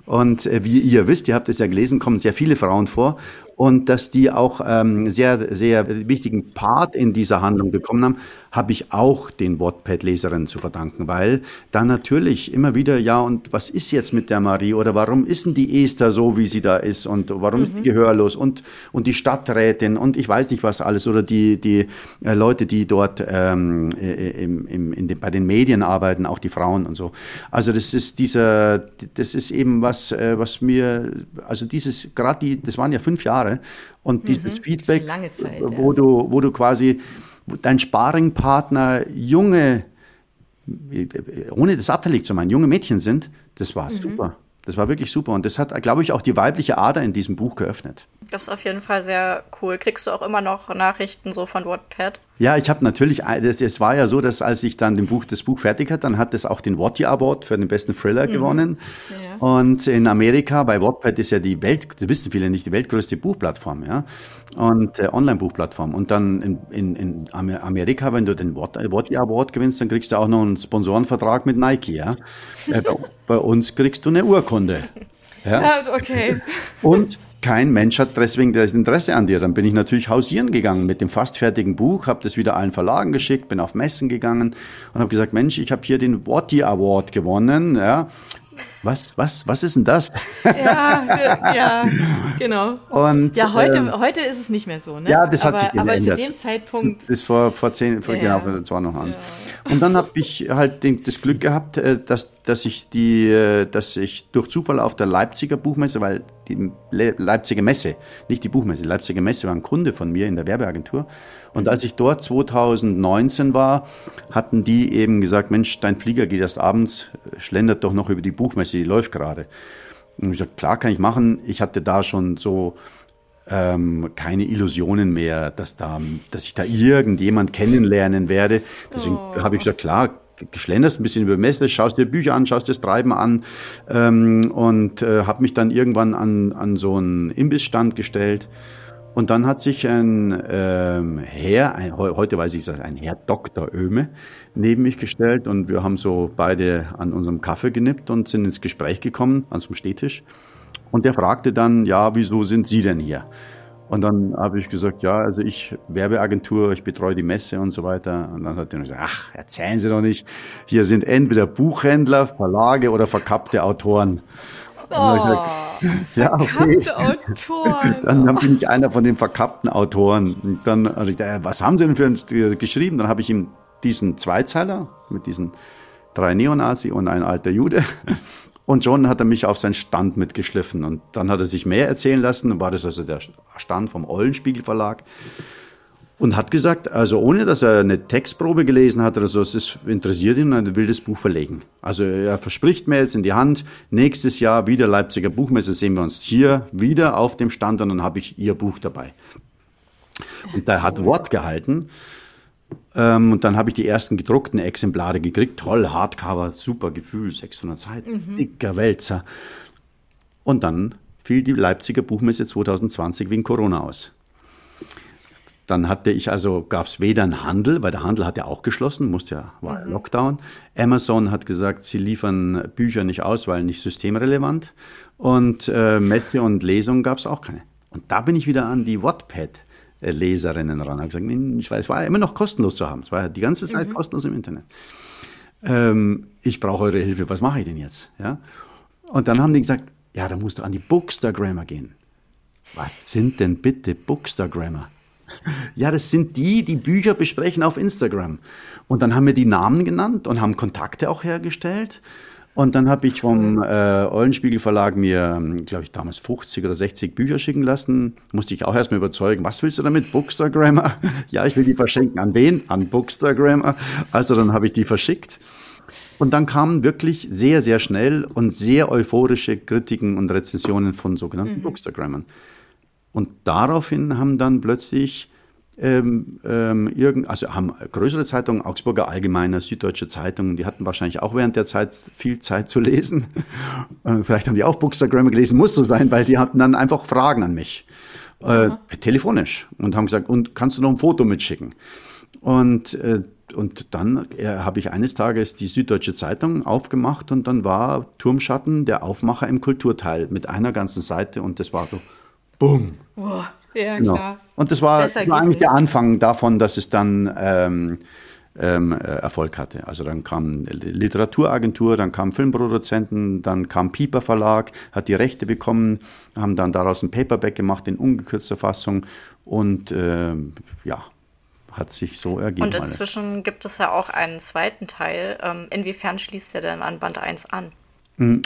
Und äh, wie ihr wisst, ihr habt es ja gelesen, kommen sehr viele Frauen vor und dass die auch ähm, sehr, sehr wichtigen Part in dieser Handlung bekommen haben, habe ich auch den Wattpad-Leserinnen zu verdanken, weil da natürlich immer wieder, ja, und was ist jetzt mit der Marie oder warum ist denn die Esther so, wie sie da ist und warum mhm. ist die mhm. gehörlos und, und die Stadträtin und ich weiß nicht was alles oder die, die äh, Leute, die dort ähm, äh, im, im, in den, bei den Medien arbeiten, auch die Frauen und so. Also das ist dieser, das ist eben was, äh, was mir, also dieses, gerade die, das waren ja fünf Jahre, Jahre. Und dieses mhm, Feedback, Zeit, wo, ja. du, wo du quasi dein Sparingpartner junge, ohne das abfällig zu meinen, junge Mädchen sind, das war mhm. super. Das war wirklich super. Und das hat, glaube ich, auch die weibliche Ader in diesem Buch geöffnet. Das ist auf jeden Fall sehr cool. Kriegst du auch immer noch Nachrichten so von Wattpad? Ja, ich habe natürlich, es war ja so, dass als ich dann Buch, das Buch fertig hatte, dann hat es auch den Watty Award für den besten Thriller mhm. gewonnen. Ja. Und in Amerika, bei Wattpad ist ja die Welt, das wissen viele nicht, die weltgrößte Buchplattform, ja. Und äh, Online-Buchplattform. Und dann in, in, in Amerika, wenn du den Watty Award gewinnst, dann kriegst du auch noch einen Sponsorenvertrag mit Nike, ja. äh, bei, bei uns kriegst du eine Urkunde. Ja, ja okay. Und kein Mensch hat deswegen das Interesse an dir. Dann bin ich natürlich hausieren gegangen mit dem fast fertigen Buch, habe das wieder allen Verlagen geschickt, bin auf Messen gegangen und habe gesagt, Mensch, ich habe hier den Watty Award gewonnen, ja, was, was, was ist denn das? Ja, ja, genau. Und, ja, heute, ähm, heute ist es nicht mehr so, ne? Ja, das hat aber, sich aber geändert. zu dem Zeitpunkt. Das ist vor, vor zehn, vor, Ja. genau, das war noch an. Und dann habe ich halt den, das Glück gehabt, äh, dass, dass ich die, äh, dass ich durch Zufall auf der Leipziger Buchmesse, weil die Le Leipziger Messe, nicht die Buchmesse, die Leipziger Messe war ein Kunde von mir in der Werbeagentur. Und als ich dort 2019 war, hatten die eben gesagt, Mensch, dein Flieger geht erst abends, schlendert doch noch über die Buchmesse, die läuft gerade. Und ich gesagt, klar kann ich machen. Ich hatte da schon so ähm, keine Illusionen mehr, dass, da, dass ich da irgendjemand kennenlernen werde. Deswegen habe ich gesagt, klar, geschlenderst ein bisschen über Messe, schaust dir Bücher an, schaust dir das Treiben an ähm, und äh, habe mich dann irgendwann an, an so einen Imbissstand gestellt. Und dann hat sich ein ähm, Herr, ein, heu- heute weiß ich es, ein Herr Dr. Öme, neben mich gestellt und wir haben so beide an unserem Kaffee genippt und sind ins Gespräch gekommen, an so einem Stehtisch. Und der fragte dann, ja, wieso sind Sie denn hier? Und dann habe ich gesagt, ja, also ich Werbeagentur, ich betreue die Messe und so weiter. Und dann hat er gesagt, ach, erzählen Sie doch nicht. Hier sind entweder Buchhändler, Verlage oder verkappte Autoren. Dann ich gesagt, ja, okay. Verkappte Autoren. Dann bin ich einer von den verkappten Autoren. Und dann habe ich gesagt, äh, was haben Sie denn für ein, äh, geschrieben? Dann habe ich ihm diesen Zweizeiler mit diesen drei Neonazi und ein alter Jude. Und schon hat er mich auf seinen Stand mitgeschliffen. Und dann hat er sich mehr erzählen lassen. Dann war das also der Stand vom Eulenspiegel Verlag. Und hat gesagt, also ohne dass er eine Textprobe gelesen hat oder so, es ist, interessiert ihn und er will das Buch verlegen. Also er verspricht mir jetzt in die Hand, nächstes Jahr wieder Leipziger Buchmesse sehen wir uns hier wieder auf dem Stand und dann habe ich ihr Buch dabei. Und der hat Wort gehalten. Ähm, und dann habe ich die ersten gedruckten Exemplare gekriegt. Toll, Hardcover, super Gefühl, 600 Seiten, dicker Wälzer. Und dann fiel die Leipziger Buchmesse 2020 wegen Corona aus. Dann hatte ich also, gab es weder einen Handel, weil der Handel hat ja auch geschlossen, musste ja, war ja Lockdown. Amazon hat gesagt, sie liefern Bücher nicht aus, weil nicht systemrelevant. Und äh, Messe und Lesungen gab es auch keine. Und da bin ich wieder an die Wattpad-Leserinnen ran. Ich gesagt, ich weiß, es war immer noch kostenlos zu haben. Es war die ganze Zeit kostenlos im Internet. Ähm, ich brauche eure Hilfe, was mache ich denn jetzt? Ja? Und dann haben die gesagt, ja, da musst du an die Bookstagrammer gehen. Was sind denn bitte Bookstagrammer? Ja, das sind die, die Bücher besprechen auf Instagram. Und dann haben wir die Namen genannt und haben Kontakte auch hergestellt. Und dann habe ich vom äh, Eulenspiegel Verlag mir, glaube ich, damals 50 oder 60 Bücher schicken lassen. Musste ich auch erstmal überzeugen, was willst du damit? Bookstagrammer? ja, ich will die verschenken. An wen? An Bookstagrammer. Also dann habe ich die verschickt. Und dann kamen wirklich sehr, sehr schnell und sehr euphorische Kritiken und Rezensionen von sogenannten Bookstagrammern. Und daraufhin haben dann plötzlich ähm, ähm, irgend, also haben größere Zeitungen, Augsburger Allgemeiner, Süddeutsche Zeitungen, die hatten wahrscheinlich auch während der Zeit viel Zeit zu lesen. Vielleicht haben die auch Bookstagrammer gelesen, muss so sein, weil die hatten dann einfach Fragen an mich. Äh, telefonisch und haben gesagt, und kannst du noch ein Foto mitschicken? Und, äh, und dann äh, habe ich eines Tages die Süddeutsche Zeitung aufgemacht und dann war Turmschatten der Aufmacher im Kulturteil mit einer ganzen Seite und das war so, boom. Boah, ja, Genau. klar. Und das war, Besser war eigentlich der Anfang davon, dass es dann ähm, ähm, äh, Erfolg hatte. Also dann kam Literaturagentur, dann kamen Filmproduzenten, dann kam Pieper Verlag, hat die Rechte bekommen, haben dann daraus ein Paperback gemacht in ungekürzter Fassung und ähm, ja, hat sich so ergeben. Und alles. inzwischen gibt es ja auch einen zweiten Teil. Ähm, inwiefern schließt der denn an Band 1 an?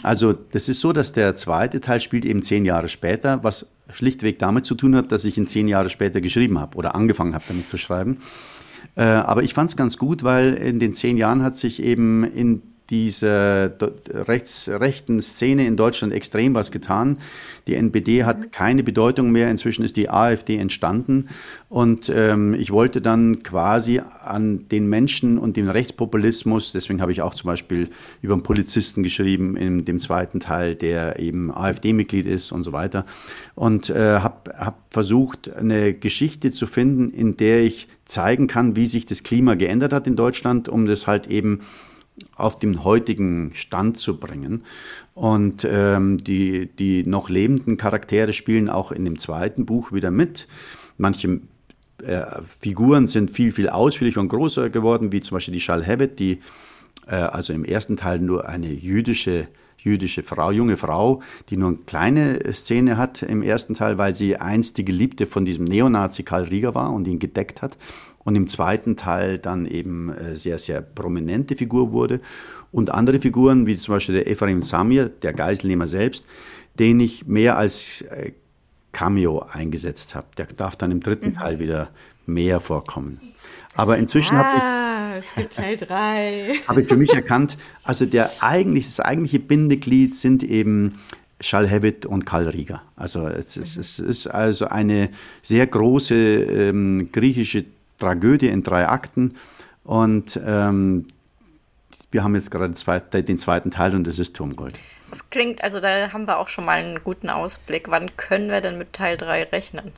Also das ist so, dass der zweite Teil spielt eben zehn Jahre später, was schlichtweg damit zu tun hat, dass ich ihn zehn Jahre später geschrieben habe oder angefangen habe damit zu schreiben. Äh, aber ich fand es ganz gut, weil in den zehn Jahren hat sich eben in dieser rechts, rechten Szene in Deutschland extrem was getan. Die NPD hat keine Bedeutung mehr. Inzwischen ist die AfD entstanden. Und ähm, ich wollte dann quasi an den Menschen und den Rechtspopulismus, deswegen habe ich auch zum Beispiel über einen Polizisten geschrieben in dem zweiten Teil, der eben AfD-Mitglied ist und so weiter. Und äh, habe hab versucht, eine Geschichte zu finden, in der ich zeigen kann, wie sich das Klima geändert hat in Deutschland, um das halt eben auf den heutigen Stand zu bringen. Und ähm, die, die noch lebenden Charaktere spielen auch in dem zweiten Buch wieder mit. Manche äh, Figuren sind viel, viel ausführlicher und größer geworden, wie zum Beispiel die Shal Hebbet, die äh, also im ersten Teil nur eine jüdische jüdische Frau, junge Frau, die nur eine kleine Szene hat im ersten Teil, weil sie einst die Geliebte von diesem Neonazi Karl Rieger war und ihn gedeckt hat. Und im zweiten Teil dann eben äh, sehr, sehr prominente Figur wurde. Und andere Figuren, wie zum Beispiel der Ephraim Samir, der Geiselnehmer selbst, den ich mehr als äh, Cameo eingesetzt habe. Der darf dann im dritten mhm. Teil wieder mehr vorkommen. Aber inzwischen ah, habe ich, Teil 3. habe ich für mich erkannt, also der eigentlich, das eigentliche Bindeglied sind eben Charles Hewitt und Karl Rieger. Also es, es, es ist also eine sehr große ähm, griechische Tragödie in drei Akten und ähm, wir haben jetzt gerade den zweiten Teil und das ist Turmgold. Das klingt, also da haben wir auch schon mal einen guten Ausblick. Wann können wir denn mit Teil 3 rechnen?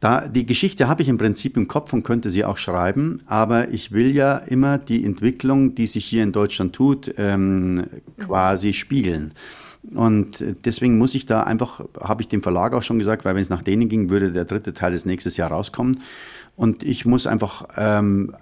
Da, die Geschichte habe ich im Prinzip im Kopf und könnte sie auch schreiben, aber ich will ja immer die Entwicklung, die sich hier in Deutschland tut, ähm, quasi spiegeln. Und deswegen muss ich da einfach, habe ich dem Verlag auch schon gesagt, weil wenn es nach denen ging, würde der dritte Teil des nächstes Jahr rauskommen. Und ich muss einfach ähm,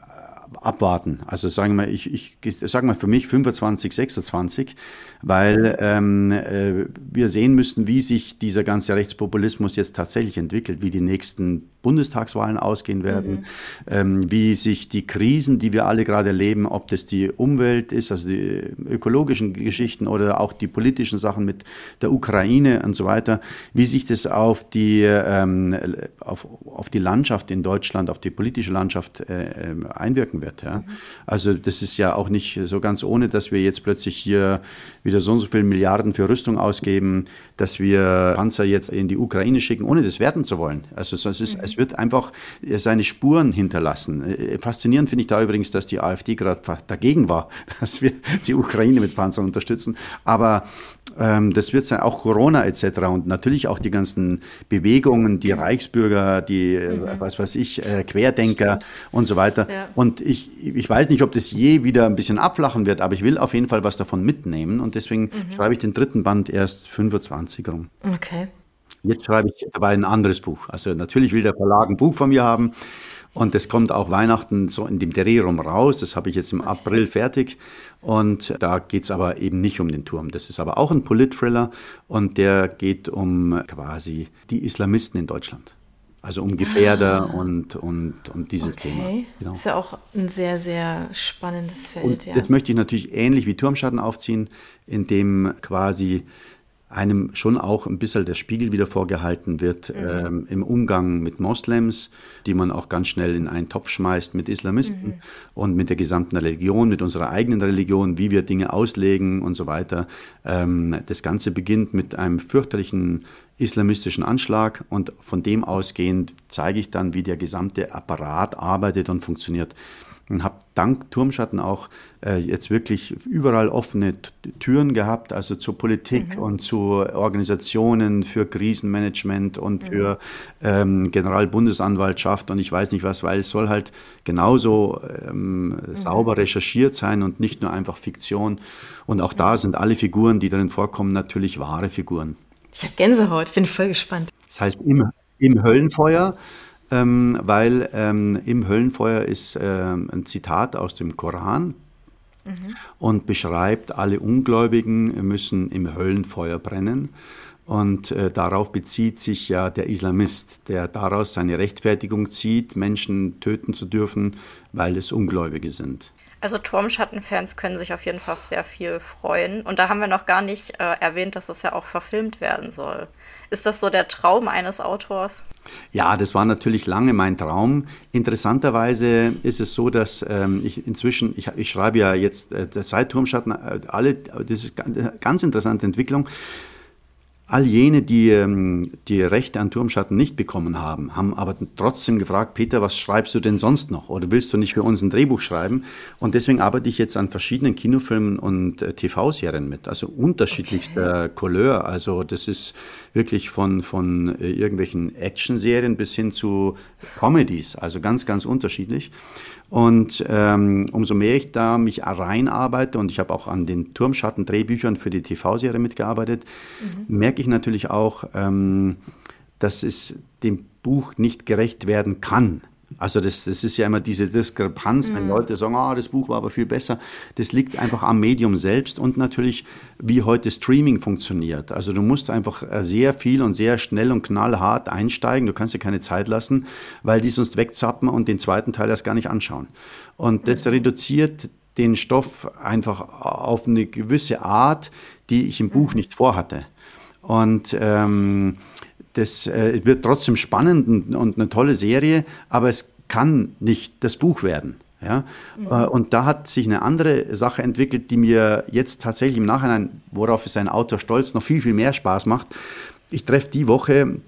abwarten. Also sagen wir, ich, ich sage mal für mich 25, 26, weil ähm, äh, wir sehen müssten, wie sich dieser ganze Rechtspopulismus jetzt tatsächlich entwickelt, wie die nächsten Bundestagswahlen ausgehen werden, mhm. ähm, wie sich die Krisen, die wir alle gerade erleben, ob das die Umwelt ist, also die ökologischen Geschichten oder auch die politischen Sachen mit der Ukraine und so weiter, wie sich das auf die, ähm, auf, auf die Landschaft in Deutschland, auf die politische Landschaft äh, ähm, einwirken wird. Ja? Mhm. Also das ist ja auch nicht so ganz ohne, dass wir jetzt plötzlich hier wieder so und so viele Milliarden für Rüstung ausgeben, dass wir Panzer jetzt in die Ukraine schicken, ohne das werten zu wollen. Also es, ist, mhm. es wird einfach seine Spuren hinterlassen. Äh, faszinierend finde ich da übrigens, dass die AfD gerade dagegen war, dass wir die Ukraine mit Panzern unterstützen. Aber ähm, das wird sein, auch Corona etc. und natürlich auch die ganzen Bewegungen, die Reichsbürger, die, äh, mhm. was weiß ich, äh, Querdenker Stimmt. und so weiter. Ja. Und ich, ich weiß nicht, ob das je wieder ein bisschen abflachen wird, aber ich will auf jeden Fall was davon mitnehmen und deswegen mhm. schreibe ich den dritten Band erst 25 rum. Okay. Jetzt schreibe ich dabei ein anderes Buch. Also natürlich will der Verlag ein Buch von mir haben. Und das kommt auch Weihnachten so in dem Dreh rum raus. Das habe ich jetzt im April fertig. Und da geht es aber eben nicht um den Turm. Das ist aber auch ein Polit-Thriller und der geht um quasi die Islamisten in Deutschland. Also um Gefährder ah. und, und, und dieses okay. Thema. Genau. Das ist ja auch ein sehr, sehr spannendes Feld. Und ja. Das möchte ich natürlich ähnlich wie Turmschatten aufziehen, indem quasi einem schon auch ein bisschen der Spiegel wieder vorgehalten wird mhm. ähm, im Umgang mit Moslems, die man auch ganz schnell in einen Topf schmeißt mit Islamisten mhm. und mit der gesamten Religion, mit unserer eigenen Religion, wie wir Dinge auslegen und so weiter. Ähm, das Ganze beginnt mit einem fürchterlichen islamistischen Anschlag und von dem ausgehend zeige ich dann, wie der gesamte Apparat arbeitet und funktioniert und habe dank Turmschatten auch äh, jetzt wirklich überall offene Türen gehabt, also zur Politik mhm. und zu Organisationen für Krisenmanagement und mhm. für ähm, Generalbundesanwaltschaft und ich weiß nicht was, weil es soll halt genauso ähm, mhm. sauber recherchiert sein und nicht nur einfach Fiktion. Und auch da sind alle Figuren, die darin vorkommen, natürlich wahre Figuren. Ich habe Gänsehaut, bin voll gespannt. Das heißt, im, im Höllenfeuer ähm, weil ähm, im Höllenfeuer ist ähm, ein Zitat aus dem Koran mhm. und beschreibt, alle Ungläubigen müssen im Höllenfeuer brennen. Und äh, darauf bezieht sich ja der Islamist, der daraus seine Rechtfertigung zieht, Menschen töten zu dürfen, weil es Ungläubige sind. Also Turmschattenfans können sich auf jeden Fall sehr viel freuen. Und da haben wir noch gar nicht äh, erwähnt, dass das ja auch verfilmt werden soll. Ist das so der Traum eines Autors? Ja, das war natürlich lange mein Traum. Interessanterweise ist es so, dass ähm, ich inzwischen, ich, ich, schreibe ja jetzt äh, seit Turmschatten, äh, alle, das ist eine ganz interessante Entwicklung. All jene, die ähm, die Rechte an Turmschatten nicht bekommen haben, haben aber trotzdem gefragt, Peter, was schreibst du denn sonst noch? Oder willst du nicht für uns ein Drehbuch schreiben? Und deswegen arbeite ich jetzt an verschiedenen Kinofilmen und äh, TV-Serien mit, also unterschiedlichster okay. Couleur. Also das ist wirklich von, von äh, irgendwelchen Action-Serien bis hin zu Comedies, also ganz, ganz unterschiedlich. Und ähm, umso mehr ich da mich reinarbeite und ich habe auch an den Turmschatten-Drehbüchern für die TV-Serie mitgearbeitet, mhm. merke ich natürlich auch, ähm, dass es dem Buch nicht gerecht werden kann, Also das, das ist ja immer diese Diskrepanz, wenn Leute sagen, ah, das Buch war aber viel besser. Das liegt einfach am Medium selbst und natürlich, wie heute Streaming funktioniert. Also du musst einfach äh, sehr viel und sehr schnell und knallhart einsteigen. Du kannst dir keine Zeit lassen, weil die sonst wegzappen und den zweiten Teil erst gar nicht anschauen. Und das reduziert den Stoff einfach auf eine gewisse Art, die ich im Buch nicht vorhatte. Und ähm, das äh, wird trotzdem spannend und, und, eine tolle Serie, aber es kann nicht das Buch werden. Ja? Mhm. Äh, und da hat sich eine andere Sache entwickelt, die mir jetzt tatsächlich im Nachhinein, worauf ist ein Autor stolz, noch viel, viel mehr Spaß macht. Ich treffe die Woche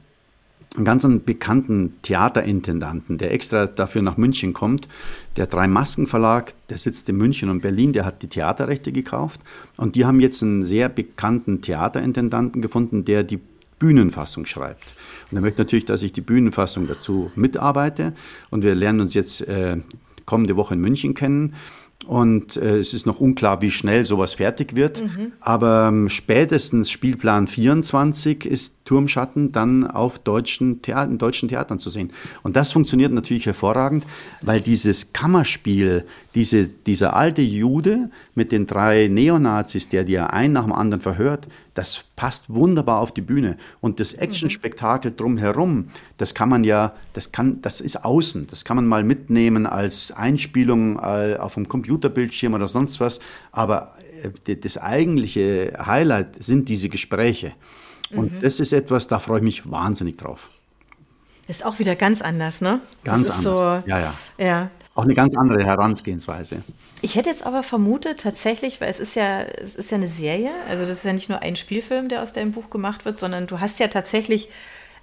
einen ganz bekannten Theaterintendanten, der extra dafür nach München kommt. Der Drei-Masken-Verlag, der sitzt in München und Berlin, der hat die Theaterrechte gekauft. Und die haben jetzt einen sehr bekannten Theaterintendanten gefunden, der die Bühnenfassung schreibt. Und er möchte natürlich, dass ich die Bühnenfassung dazu mitarbeite. Und wir lernen uns jetzt äh, kommende Woche in München kennen. Und äh, es ist noch unklar, wie schnell sowas fertig wird. Mhm. Aber ähm, spätestens Spielplan 24 ist Turmschatten dann auf deutschen, Theater, in deutschen Theatern zu sehen. Und das funktioniert natürlich hervorragend, weil dieses Kammerspiel, diese, dieser alte Jude mit den drei Neonazis, der dir einen nach dem anderen verhört, das passt wunderbar auf die Bühne. Und das Actionspektakel drumherum, das kann man ja, das kann, das ist außen. Das kann man mal mitnehmen als Einspielung äh, auf dem Computerbildschirm oder sonst was. Aber äh, das eigentliche Highlight sind diese Gespräche. Und mhm. das ist etwas, da freue ich mich wahnsinnig drauf. Ist auch wieder ganz anders, ne? Ganz anders. So, ja, ja. Ja. Auch eine ganz andere Herangehensweise. Ich hätte jetzt aber vermutet, tatsächlich, weil es ist ja, es ist ja eine Serie, also das ist ja nicht nur ein Spielfilm, der aus deinem Buch gemacht wird, sondern du hast ja tatsächlich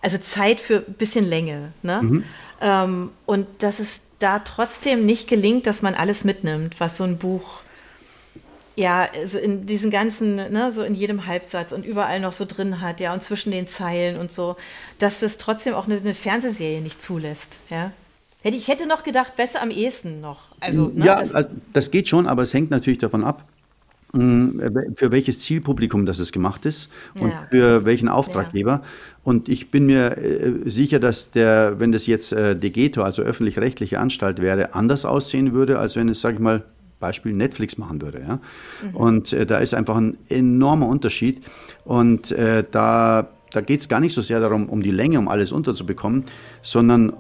also Zeit für ein bisschen Länge. Ne? Mhm. Ähm, und dass es da trotzdem nicht gelingt, dass man alles mitnimmt, was so ein Buch ja, so in diesen ganzen, ne, so in jedem Halbsatz und überall noch so drin hat, ja, und zwischen den Zeilen und so, dass das trotzdem auch eine, eine Fernsehserie nicht zulässt, ja. Ich hätte noch gedacht, besser am ehesten noch. Also, ne, ja, das, das geht schon, aber es hängt natürlich davon ab, mm, für welches Zielpublikum das es gemacht ist und ja. für welchen Auftraggeber. Ja. Und ich bin mir äh, sicher, dass der, wenn das jetzt äh, Degeto, also öffentlich-rechtliche Anstalt wäre, anders aussehen würde, als wenn es, sage ich mal, Beispiel Netflix machen würde. Ja? Mhm. Und äh, da ist einfach ein enormer Unterschied. Und äh, da, da geht es gar nicht so sehr darum, um die Länge, um alles unterzubekommen, sondern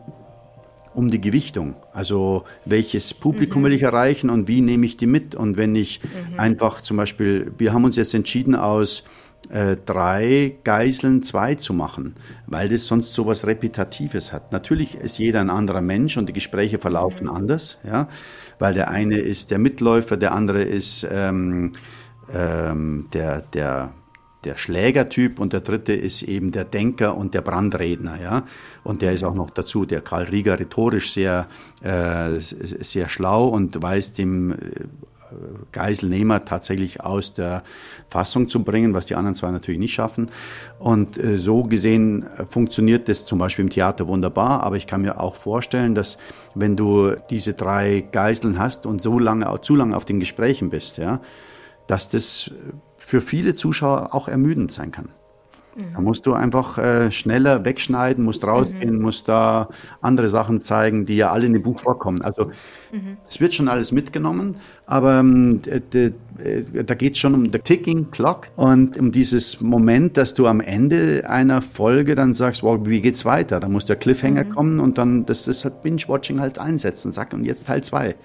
um die Gewichtung. Also welches Publikum mhm. will ich erreichen und wie nehme ich die mit? Und wenn ich mhm. einfach zum Beispiel, wir haben uns jetzt entschieden aus äh, drei Geiseln zwei zu machen, weil das sonst so was Repetitives hat. Natürlich ist jeder ein anderer Mensch und die Gespräche verlaufen mhm. anders, ja weil der eine ist der Mitläufer, der andere ist ähm, ähm, der, der, der Schlägertyp und der dritte ist eben der Denker und der Brandredner, ja. Und der ist auch noch dazu, der Karl Rieger rhetorisch sehr, äh, sehr schlau und weiß dem äh, Geiselnehmer tatsächlich aus der Fassung zu bringen, was die anderen zwei natürlich nicht schaffen. Und äh, so gesehen äh, funktioniert das zum Beispiel im Theater wunderbar, aber ich kann mir auch vorstellen, dass wenn du diese drei Geiseln hast und so lange, zu lange auf den Gesprächen bist, ja, dass das für viele Zuschauer auch ermüdend sein kann. Mhm. Da musst du einfach äh, schneller wegschneiden, musst rausgehen, mhm. musst da andere Sachen zeigen, die ja alle in dem Buch vorkommen. Also mhm. es wird schon alles mitgenommen, aber ähm, äh, da geht es schon um the ticking clock und um dieses Moment, dass du am Ende einer Folge dann sagst, wow, wie geht's weiter? Da muss der Cliffhanger mhm. kommen und dann das, das hat Binge-Watching halt einsetzt und sagt, und jetzt Teil zwei.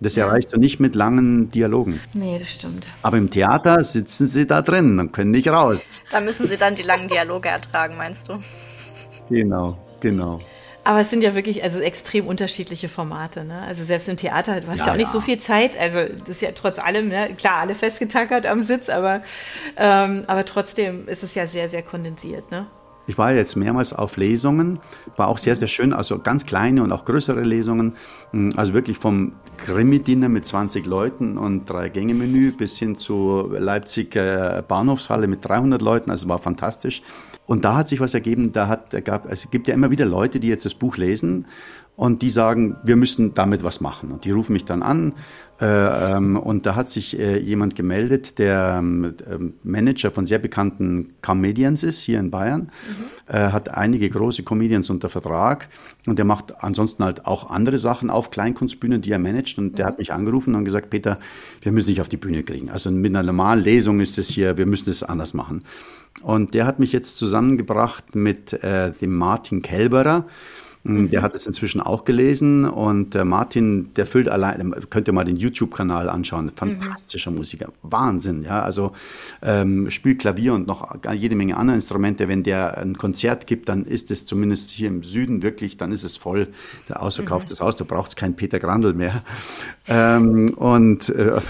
Das erreichst du nicht mit langen Dialogen. Nee, das stimmt. Aber im Theater sitzen sie da drin und können nicht raus. Da müssen sie dann die langen Dialoge ertragen, meinst du? Genau, genau. Aber es sind ja wirklich also extrem unterschiedliche Formate. Ne? Also selbst im Theater, du hast ja, ja auch nicht ja. so viel Zeit. Also das ist ja trotz allem, ne? klar, alle festgetackert am Sitz, aber, ähm, aber trotzdem ist es ja sehr, sehr kondensiert. Ne? Ich war jetzt mehrmals auf Lesungen, war auch sehr, sehr schön, also ganz kleine und auch größere Lesungen, also wirklich vom Krimi-Dinner mit 20 Leuten und drei Gänge-Menü bis hin zu Leipzig Bahnhofshalle mit 300 Leuten, also war fantastisch. Und da hat sich was ergeben, da hat, gab, es gibt ja immer wieder Leute, die jetzt das Buch lesen und die sagen, wir müssen damit was machen. Und die rufen mich dann an äh, ähm, und da hat sich äh, jemand gemeldet, der ähm, Manager von sehr bekannten Comedians ist hier in Bayern, mhm. äh, hat einige große Comedians unter Vertrag und der macht ansonsten halt auch andere Sachen auf Kleinkunstbühnen, die er managt und mhm. der hat mich angerufen und gesagt, Peter, wir müssen dich auf die Bühne kriegen. Also mit einer normalen Lesung ist es hier, wir müssen es anders machen. Und der hat mich jetzt zusammengebracht mit äh, dem Martin Kelberer. Mhm. Der hat es inzwischen auch gelesen und der Martin, der füllt allein, könnt ihr mal den YouTube-Kanal anschauen, fantastischer mhm. Musiker, Wahnsinn, ja, also ähm, spielt Klavier und noch jede Menge andere Instrumente. Wenn der ein Konzert gibt, dann ist es zumindest hier im Süden wirklich, dann ist es voll, der ausverkauftes mhm. Haus, da braucht es keinen Peter Grandl mehr. Ähm, und äh,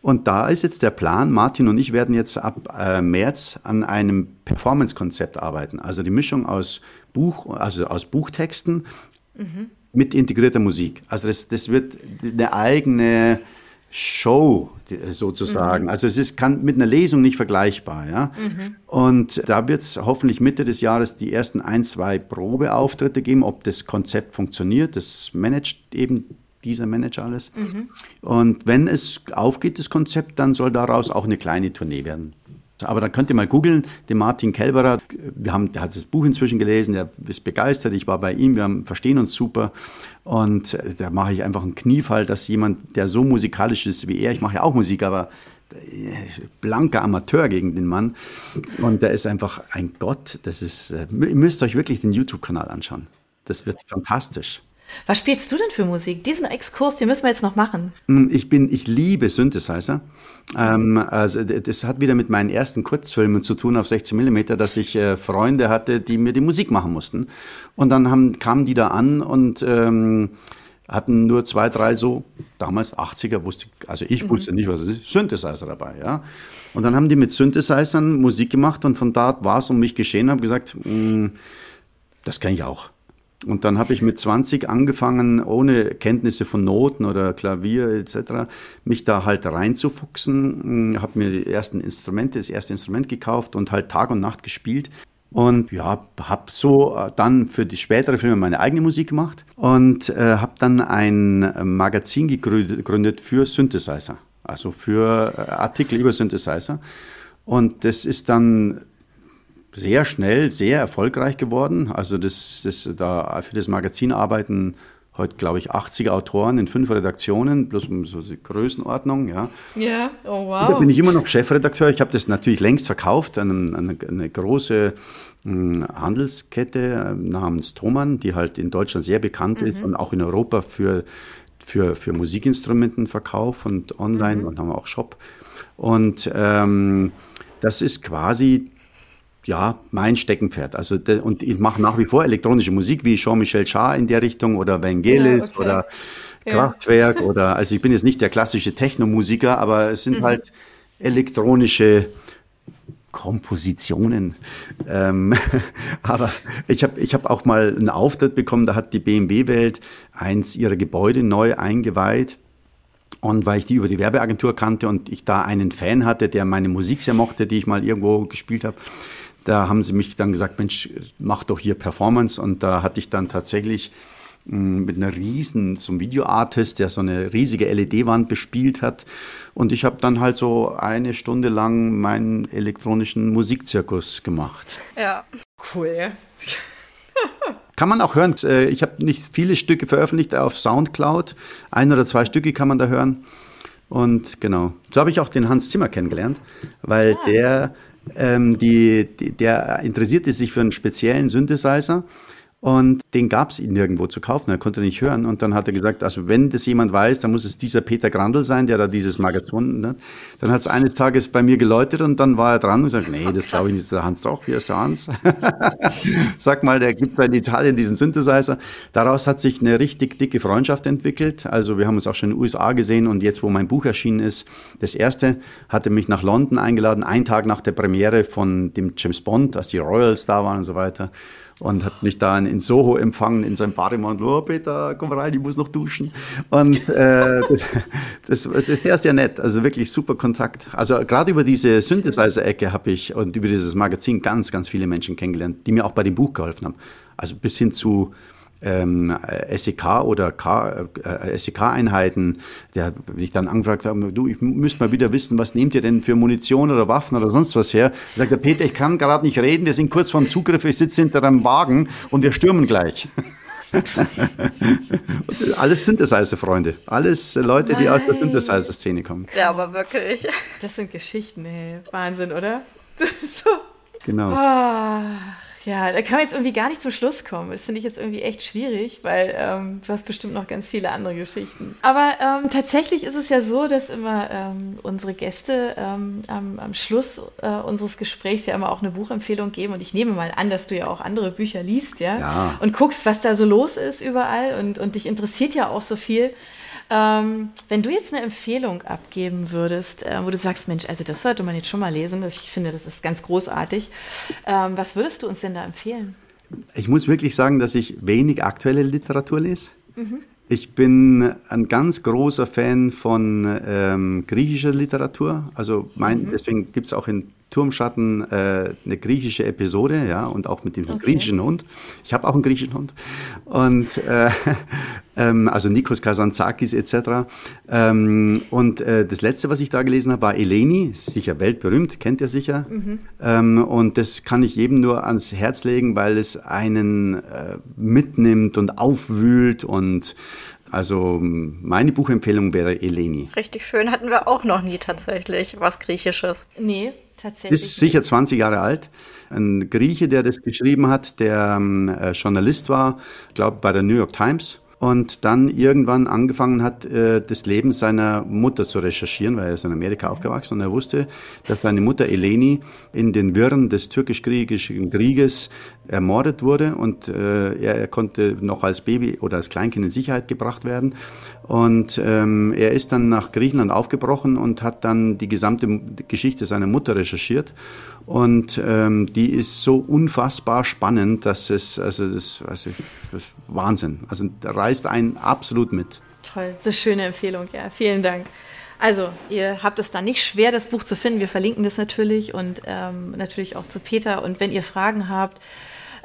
und da ist jetzt der Plan, Martin und ich werden jetzt ab äh, März an einem Performance-Konzept arbeiten. Also die Mischung aus Buch, also aus Buchtexten mhm. mit integrierter Musik. Also das, das wird eine eigene Show sozusagen. Mhm. Also es ist kann mit einer Lesung nicht vergleichbar, ja. Mhm. Und da wird es hoffentlich Mitte des Jahres die ersten ein, zwei Probeauftritte geben, ob das Konzept funktioniert. Das managt eben dieser Manager alles. Mhm. Und wenn es aufgeht, das Konzept, dann soll daraus auch eine kleine Tournee werden. Aber da könnt ihr mal googeln, den Martin Kelberer. Wir haben, der hat das Buch inzwischen gelesen, der ist begeistert. Ich war bei ihm, wir haben, verstehen uns super. Und äh, da mache ich einfach einen Kniefall, dass jemand, der so musikalisch ist wie er, ich mache ja auch Musik, aber äh, blanker Amateur gegen den Mann. Und der ist einfach ein Gott. Das ist, äh, ihr müsst euch wirklich den YouTube-Kanal anschauen. Das wird fantastisch. Was spielst du denn für Musik? Diesen Exkurs, den müssen wir jetzt noch machen. Hm, ich bin, ich liebe Synthesizer. Ähm, also das hat wieder mit meinen ersten Kurzfilmen zu tun auf 16 Millimeter, dass ich äh, Freunde hatte, die mir die Musik machen mussten. Und dann haben, kamen die da an und ähm, hatten nur zwei, drei so, damals 80er, wusste, also ich mhm. wusste nicht, was es ist, Synthesizer dabei, ja. Und dann haben die mit Synthesizern Musik gemacht und von da war es um mich geschehen, habe gesagt, hm, das kann ich auch. Und dann habe ich mit 20 angefangen, ohne Kenntnisse von Noten oder Klavier etc., mich da halt reinzufuchsen, hm, habe mir die ersten Instrumente, das erste Instrument gekauft und halt Tag und Nacht gespielt. Und ja, habe so äh, dann für die spätere Filme meine eigene Musik gemacht und äh, habe dann ein Magazin gegründet für Synthesizer, also für äh, Artikel über Synthesizer. Und das ist dann sehr schnell, sehr erfolgreich geworden. Also das, das, da für das Magazin arbeiten heute, glaube ich, 80 Autoren in fünf Redaktionen, plus so die Größenordnung. Ja, ja. oh wow. da bin ich immer noch Chefredakteur. Ich habe das natürlich längst verkauft an eine, eine, große hm, Handelskette äh, namens Thomann, die halt in Deutschland sehr bekannt mhm. ist und auch in Europa für, für, für Musikinstrumentenverkauf und online mhm. und haben auch Shop. Und ähm, das ist quasi ja, mein Steckenpferd. Also und ich mache nach wie vor elektronische Musik wie Jean-Michel Jarre in der Richtung oder Vangelis ja, okay. oder Kraftwerk ja. oder also ich bin jetzt nicht der klassische Technomusiker, aber es sind mhm. halt elektronische Kompositionen. Ähm, aber ich habe ich hab auch mal einen Auftritt bekommen, da hat die BMW-Welt eins ihrer Gebäude neu eingeweiht. Und weil ich die über die Werbeagentur kannte und ich da einen Fan hatte, der meine Musik sehr mochte, die ich mal irgendwo gespielt habe, da haben sie mich dann gesagt, Mensch, mach doch hier Performance. Und da hatte ich dann tatsächlich hm, mit einer riesen, so einem Videoartist, der so eine riesige LED-Wand bespielt hat. Und ich habe dann halt so eine Stunde lang meinen elektronischen Musikzirkus gemacht. Ja, cool. Kann man auch hören. Äh, ich habe nicht viele Stücke veröffentlicht auf Soundcloud. Ein oder zwei Stücke kann man da hören. Und genau, so habe ich auch den Hans Zimmer kennengelernt, weil ah. der ähm, die, die, der interessierte sich für einen speziellen Synthesizer und den gab es nirgendwo zu kaufen, er konnte nicht hören. Und dann hat er gesagt, also wenn das jemand weiß, dann muss es dieser Peter Grandl sein, der da dieses Magazin hat. Dann hat es eines Tages bei mir geläutet und dann war er dran und sagt, nee, das glaube ich nicht, der Hans doch, hier ist der Hans. Sag mal, der gibt in Italien diesen Synthesizer. Daraus hat sich eine richtig dicke Freundschaft entwickelt. Also wir haben uns auch schon in den USA gesehen und jetzt, wo mein Buch erschienen ist, das erste, hatte mich nach London eingeladen, einen Tag nach der Premiere von dem James Bond, als die Royals da waren und so weiter und hat mich da in Soho empfangen in seinem Bademantel. Oh, Peter, komm rein, ich muss noch duschen. Und äh, das, das, das ist ja nett, also wirklich super Kontakt. Also gerade über diese Synthesizer-Ecke habe ich und über dieses Magazin ganz, ganz viele Menschen kennengelernt, die mir auch bei dem Buch geholfen haben. Also bis hin zu ähm, SEK oder äh, SEK-Einheiten, der wenn ich dann angefragt habe, du, ich müsste mal wieder wissen, was nehmt ihr denn für Munition oder Waffen oder sonst was her? Sagt der Peter, ich kann gerade nicht reden, wir sind kurz vorm Zugriff, ich sitze hinter einem Wagen und wir stürmen gleich. Alles Synthesizer-Freunde. Alles Leute, die aus der Synthesizer-Szene kommen. Ja, aber wirklich. Das sind Geschichten, ey. Wahnsinn, oder? so. Genau. Ach, ja, da kann man jetzt irgendwie gar nicht zum Schluss kommen. Das finde ich jetzt irgendwie echt schwierig, weil ähm, du hast bestimmt noch ganz viele andere Geschichten. Aber ähm, tatsächlich ist es ja so, dass immer ähm, unsere Gäste ähm, am, am, Schluss äh, unseres Gesprächs ja immer auch eine Buchempfehlung geben. Und ich nehme mal an, dass du ja auch andere Bücher liest, ja? ja. Und guckst, was da so los ist überall. Und, und dich interessiert ja auch so viel. Ähm, wenn du jetzt eine Empfehlung abgeben würdest, äh, wo du sagst, Mensch, also das sollte man jetzt schon mal lesen, ich finde, das ist ganz großartig, ähm, was würdest du uns denn da empfehlen? Ich muss wirklich sagen, dass ich wenig aktuelle Literatur lese. Mhm. Ich bin ein ganz großer Fan von ähm, griechischer Literatur. Also mein, mhm. deswegen gibt es auch in Turmschatten äh, eine griechische Episode, ja, und auch mit dem okay. griechischen Hund. Ich habe auch einen griechischen Hund. Und äh, ähm, also Nikos Kazantzakis etc. Ähm, und äh, das letzte, was ich da gelesen habe, war Eleni, sicher weltberühmt, kennt ihr sicher. Mhm. Ähm, und das kann ich jedem nur ans Herz legen, weil es einen äh, mitnimmt und aufwühlt und also meine Buchempfehlung wäre Eleni. Richtig schön hatten wir auch noch nie tatsächlich was Griechisches. Nee, tatsächlich. Ist sicher 20 Jahre alt. Ein Grieche, der das geschrieben hat, der ähm, äh, Journalist war, glaube bei der New York Times und dann irgendwann angefangen hat, äh, das Leben seiner Mutter zu recherchieren, weil er ist in Amerika aufgewachsen und er wusste, dass seine Mutter Eleni in den Wirren des türkisch-griechischen Krieges ermordet wurde und äh, er konnte noch als Baby oder als Kleinkind in Sicherheit gebracht werden. Und ähm, er ist dann nach Griechenland aufgebrochen und hat dann die gesamte Geschichte seiner Mutter recherchiert. Und ähm, die ist so unfassbar spannend, dass es, also das, also das ist Wahnsinn. Also da reißt einen absolut mit. Toll, eine schöne Empfehlung, ja. Vielen Dank. Also, ihr habt es da nicht schwer, das Buch zu finden. Wir verlinken das natürlich und ähm, natürlich auch zu Peter. Und wenn ihr Fragen habt,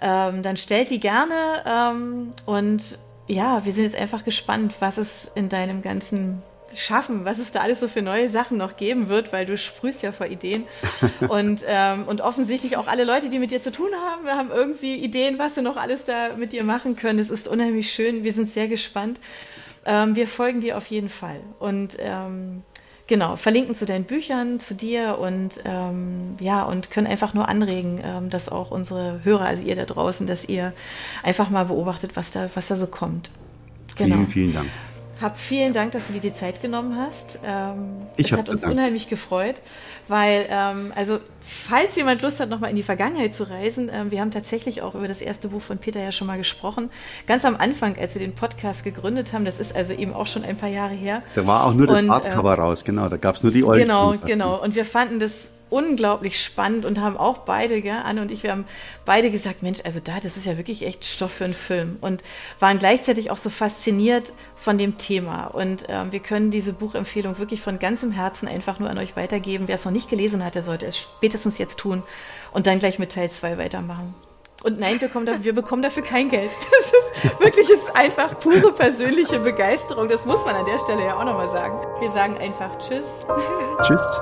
ähm, dann stellt die gerne. Ähm, und ja, wir sind jetzt einfach gespannt, was es in deinem ganzen Schaffen, was es da alles so für neue Sachen noch geben wird, weil du sprühst ja vor Ideen. und, ähm, und offensichtlich auch alle Leute, die mit dir zu tun haben, haben irgendwie Ideen, was sie noch alles da mit dir machen können. Es ist unheimlich schön. Wir sind sehr gespannt. Ähm, wir folgen dir auf jeden Fall. Und ähm, genau, verlinken zu deinen Büchern, zu dir und ähm, ja, und können einfach nur anregen, ähm, dass auch unsere Hörer, also ihr da draußen, dass ihr einfach mal beobachtet, was da, was da so kommt. Genau. Vielen, vielen Dank. Hab vielen Dank, dass du dir die Zeit genommen hast. Ähm, ich es hat uns Dank. unheimlich gefreut, weil, ähm, also, falls jemand Lust hat, nochmal in die Vergangenheit zu reisen, ähm, wir haben tatsächlich auch über das erste Buch von Peter ja schon mal gesprochen. Ganz am Anfang, als wir den Podcast gegründet haben, das ist also eben auch schon ein paar Jahre her. Da war auch nur das Hardcover äh, raus, genau. Da gab es nur die Olden. Genau, genau. Und wir fanden das unglaublich spannend und haben auch beide, gell, Anne und ich, wir haben beide gesagt, Mensch, also da, das ist ja wirklich echt Stoff für einen Film und waren gleichzeitig auch so fasziniert von dem Thema. Und ähm, wir können diese Buchempfehlung wirklich von ganzem Herzen einfach nur an euch weitergeben. Wer es noch nicht gelesen hat, der sollte es spätestens jetzt tun und dann gleich mit Teil 2 weitermachen. Und nein, wir, dafür, wir, bekommen dafür kein Geld. Das ist wirklich, ist einfach pure persönliche Begeisterung. Das muss man an der Stelle ja auch nochmal sagen. Wir sagen einfach Tschüss. Tschüss.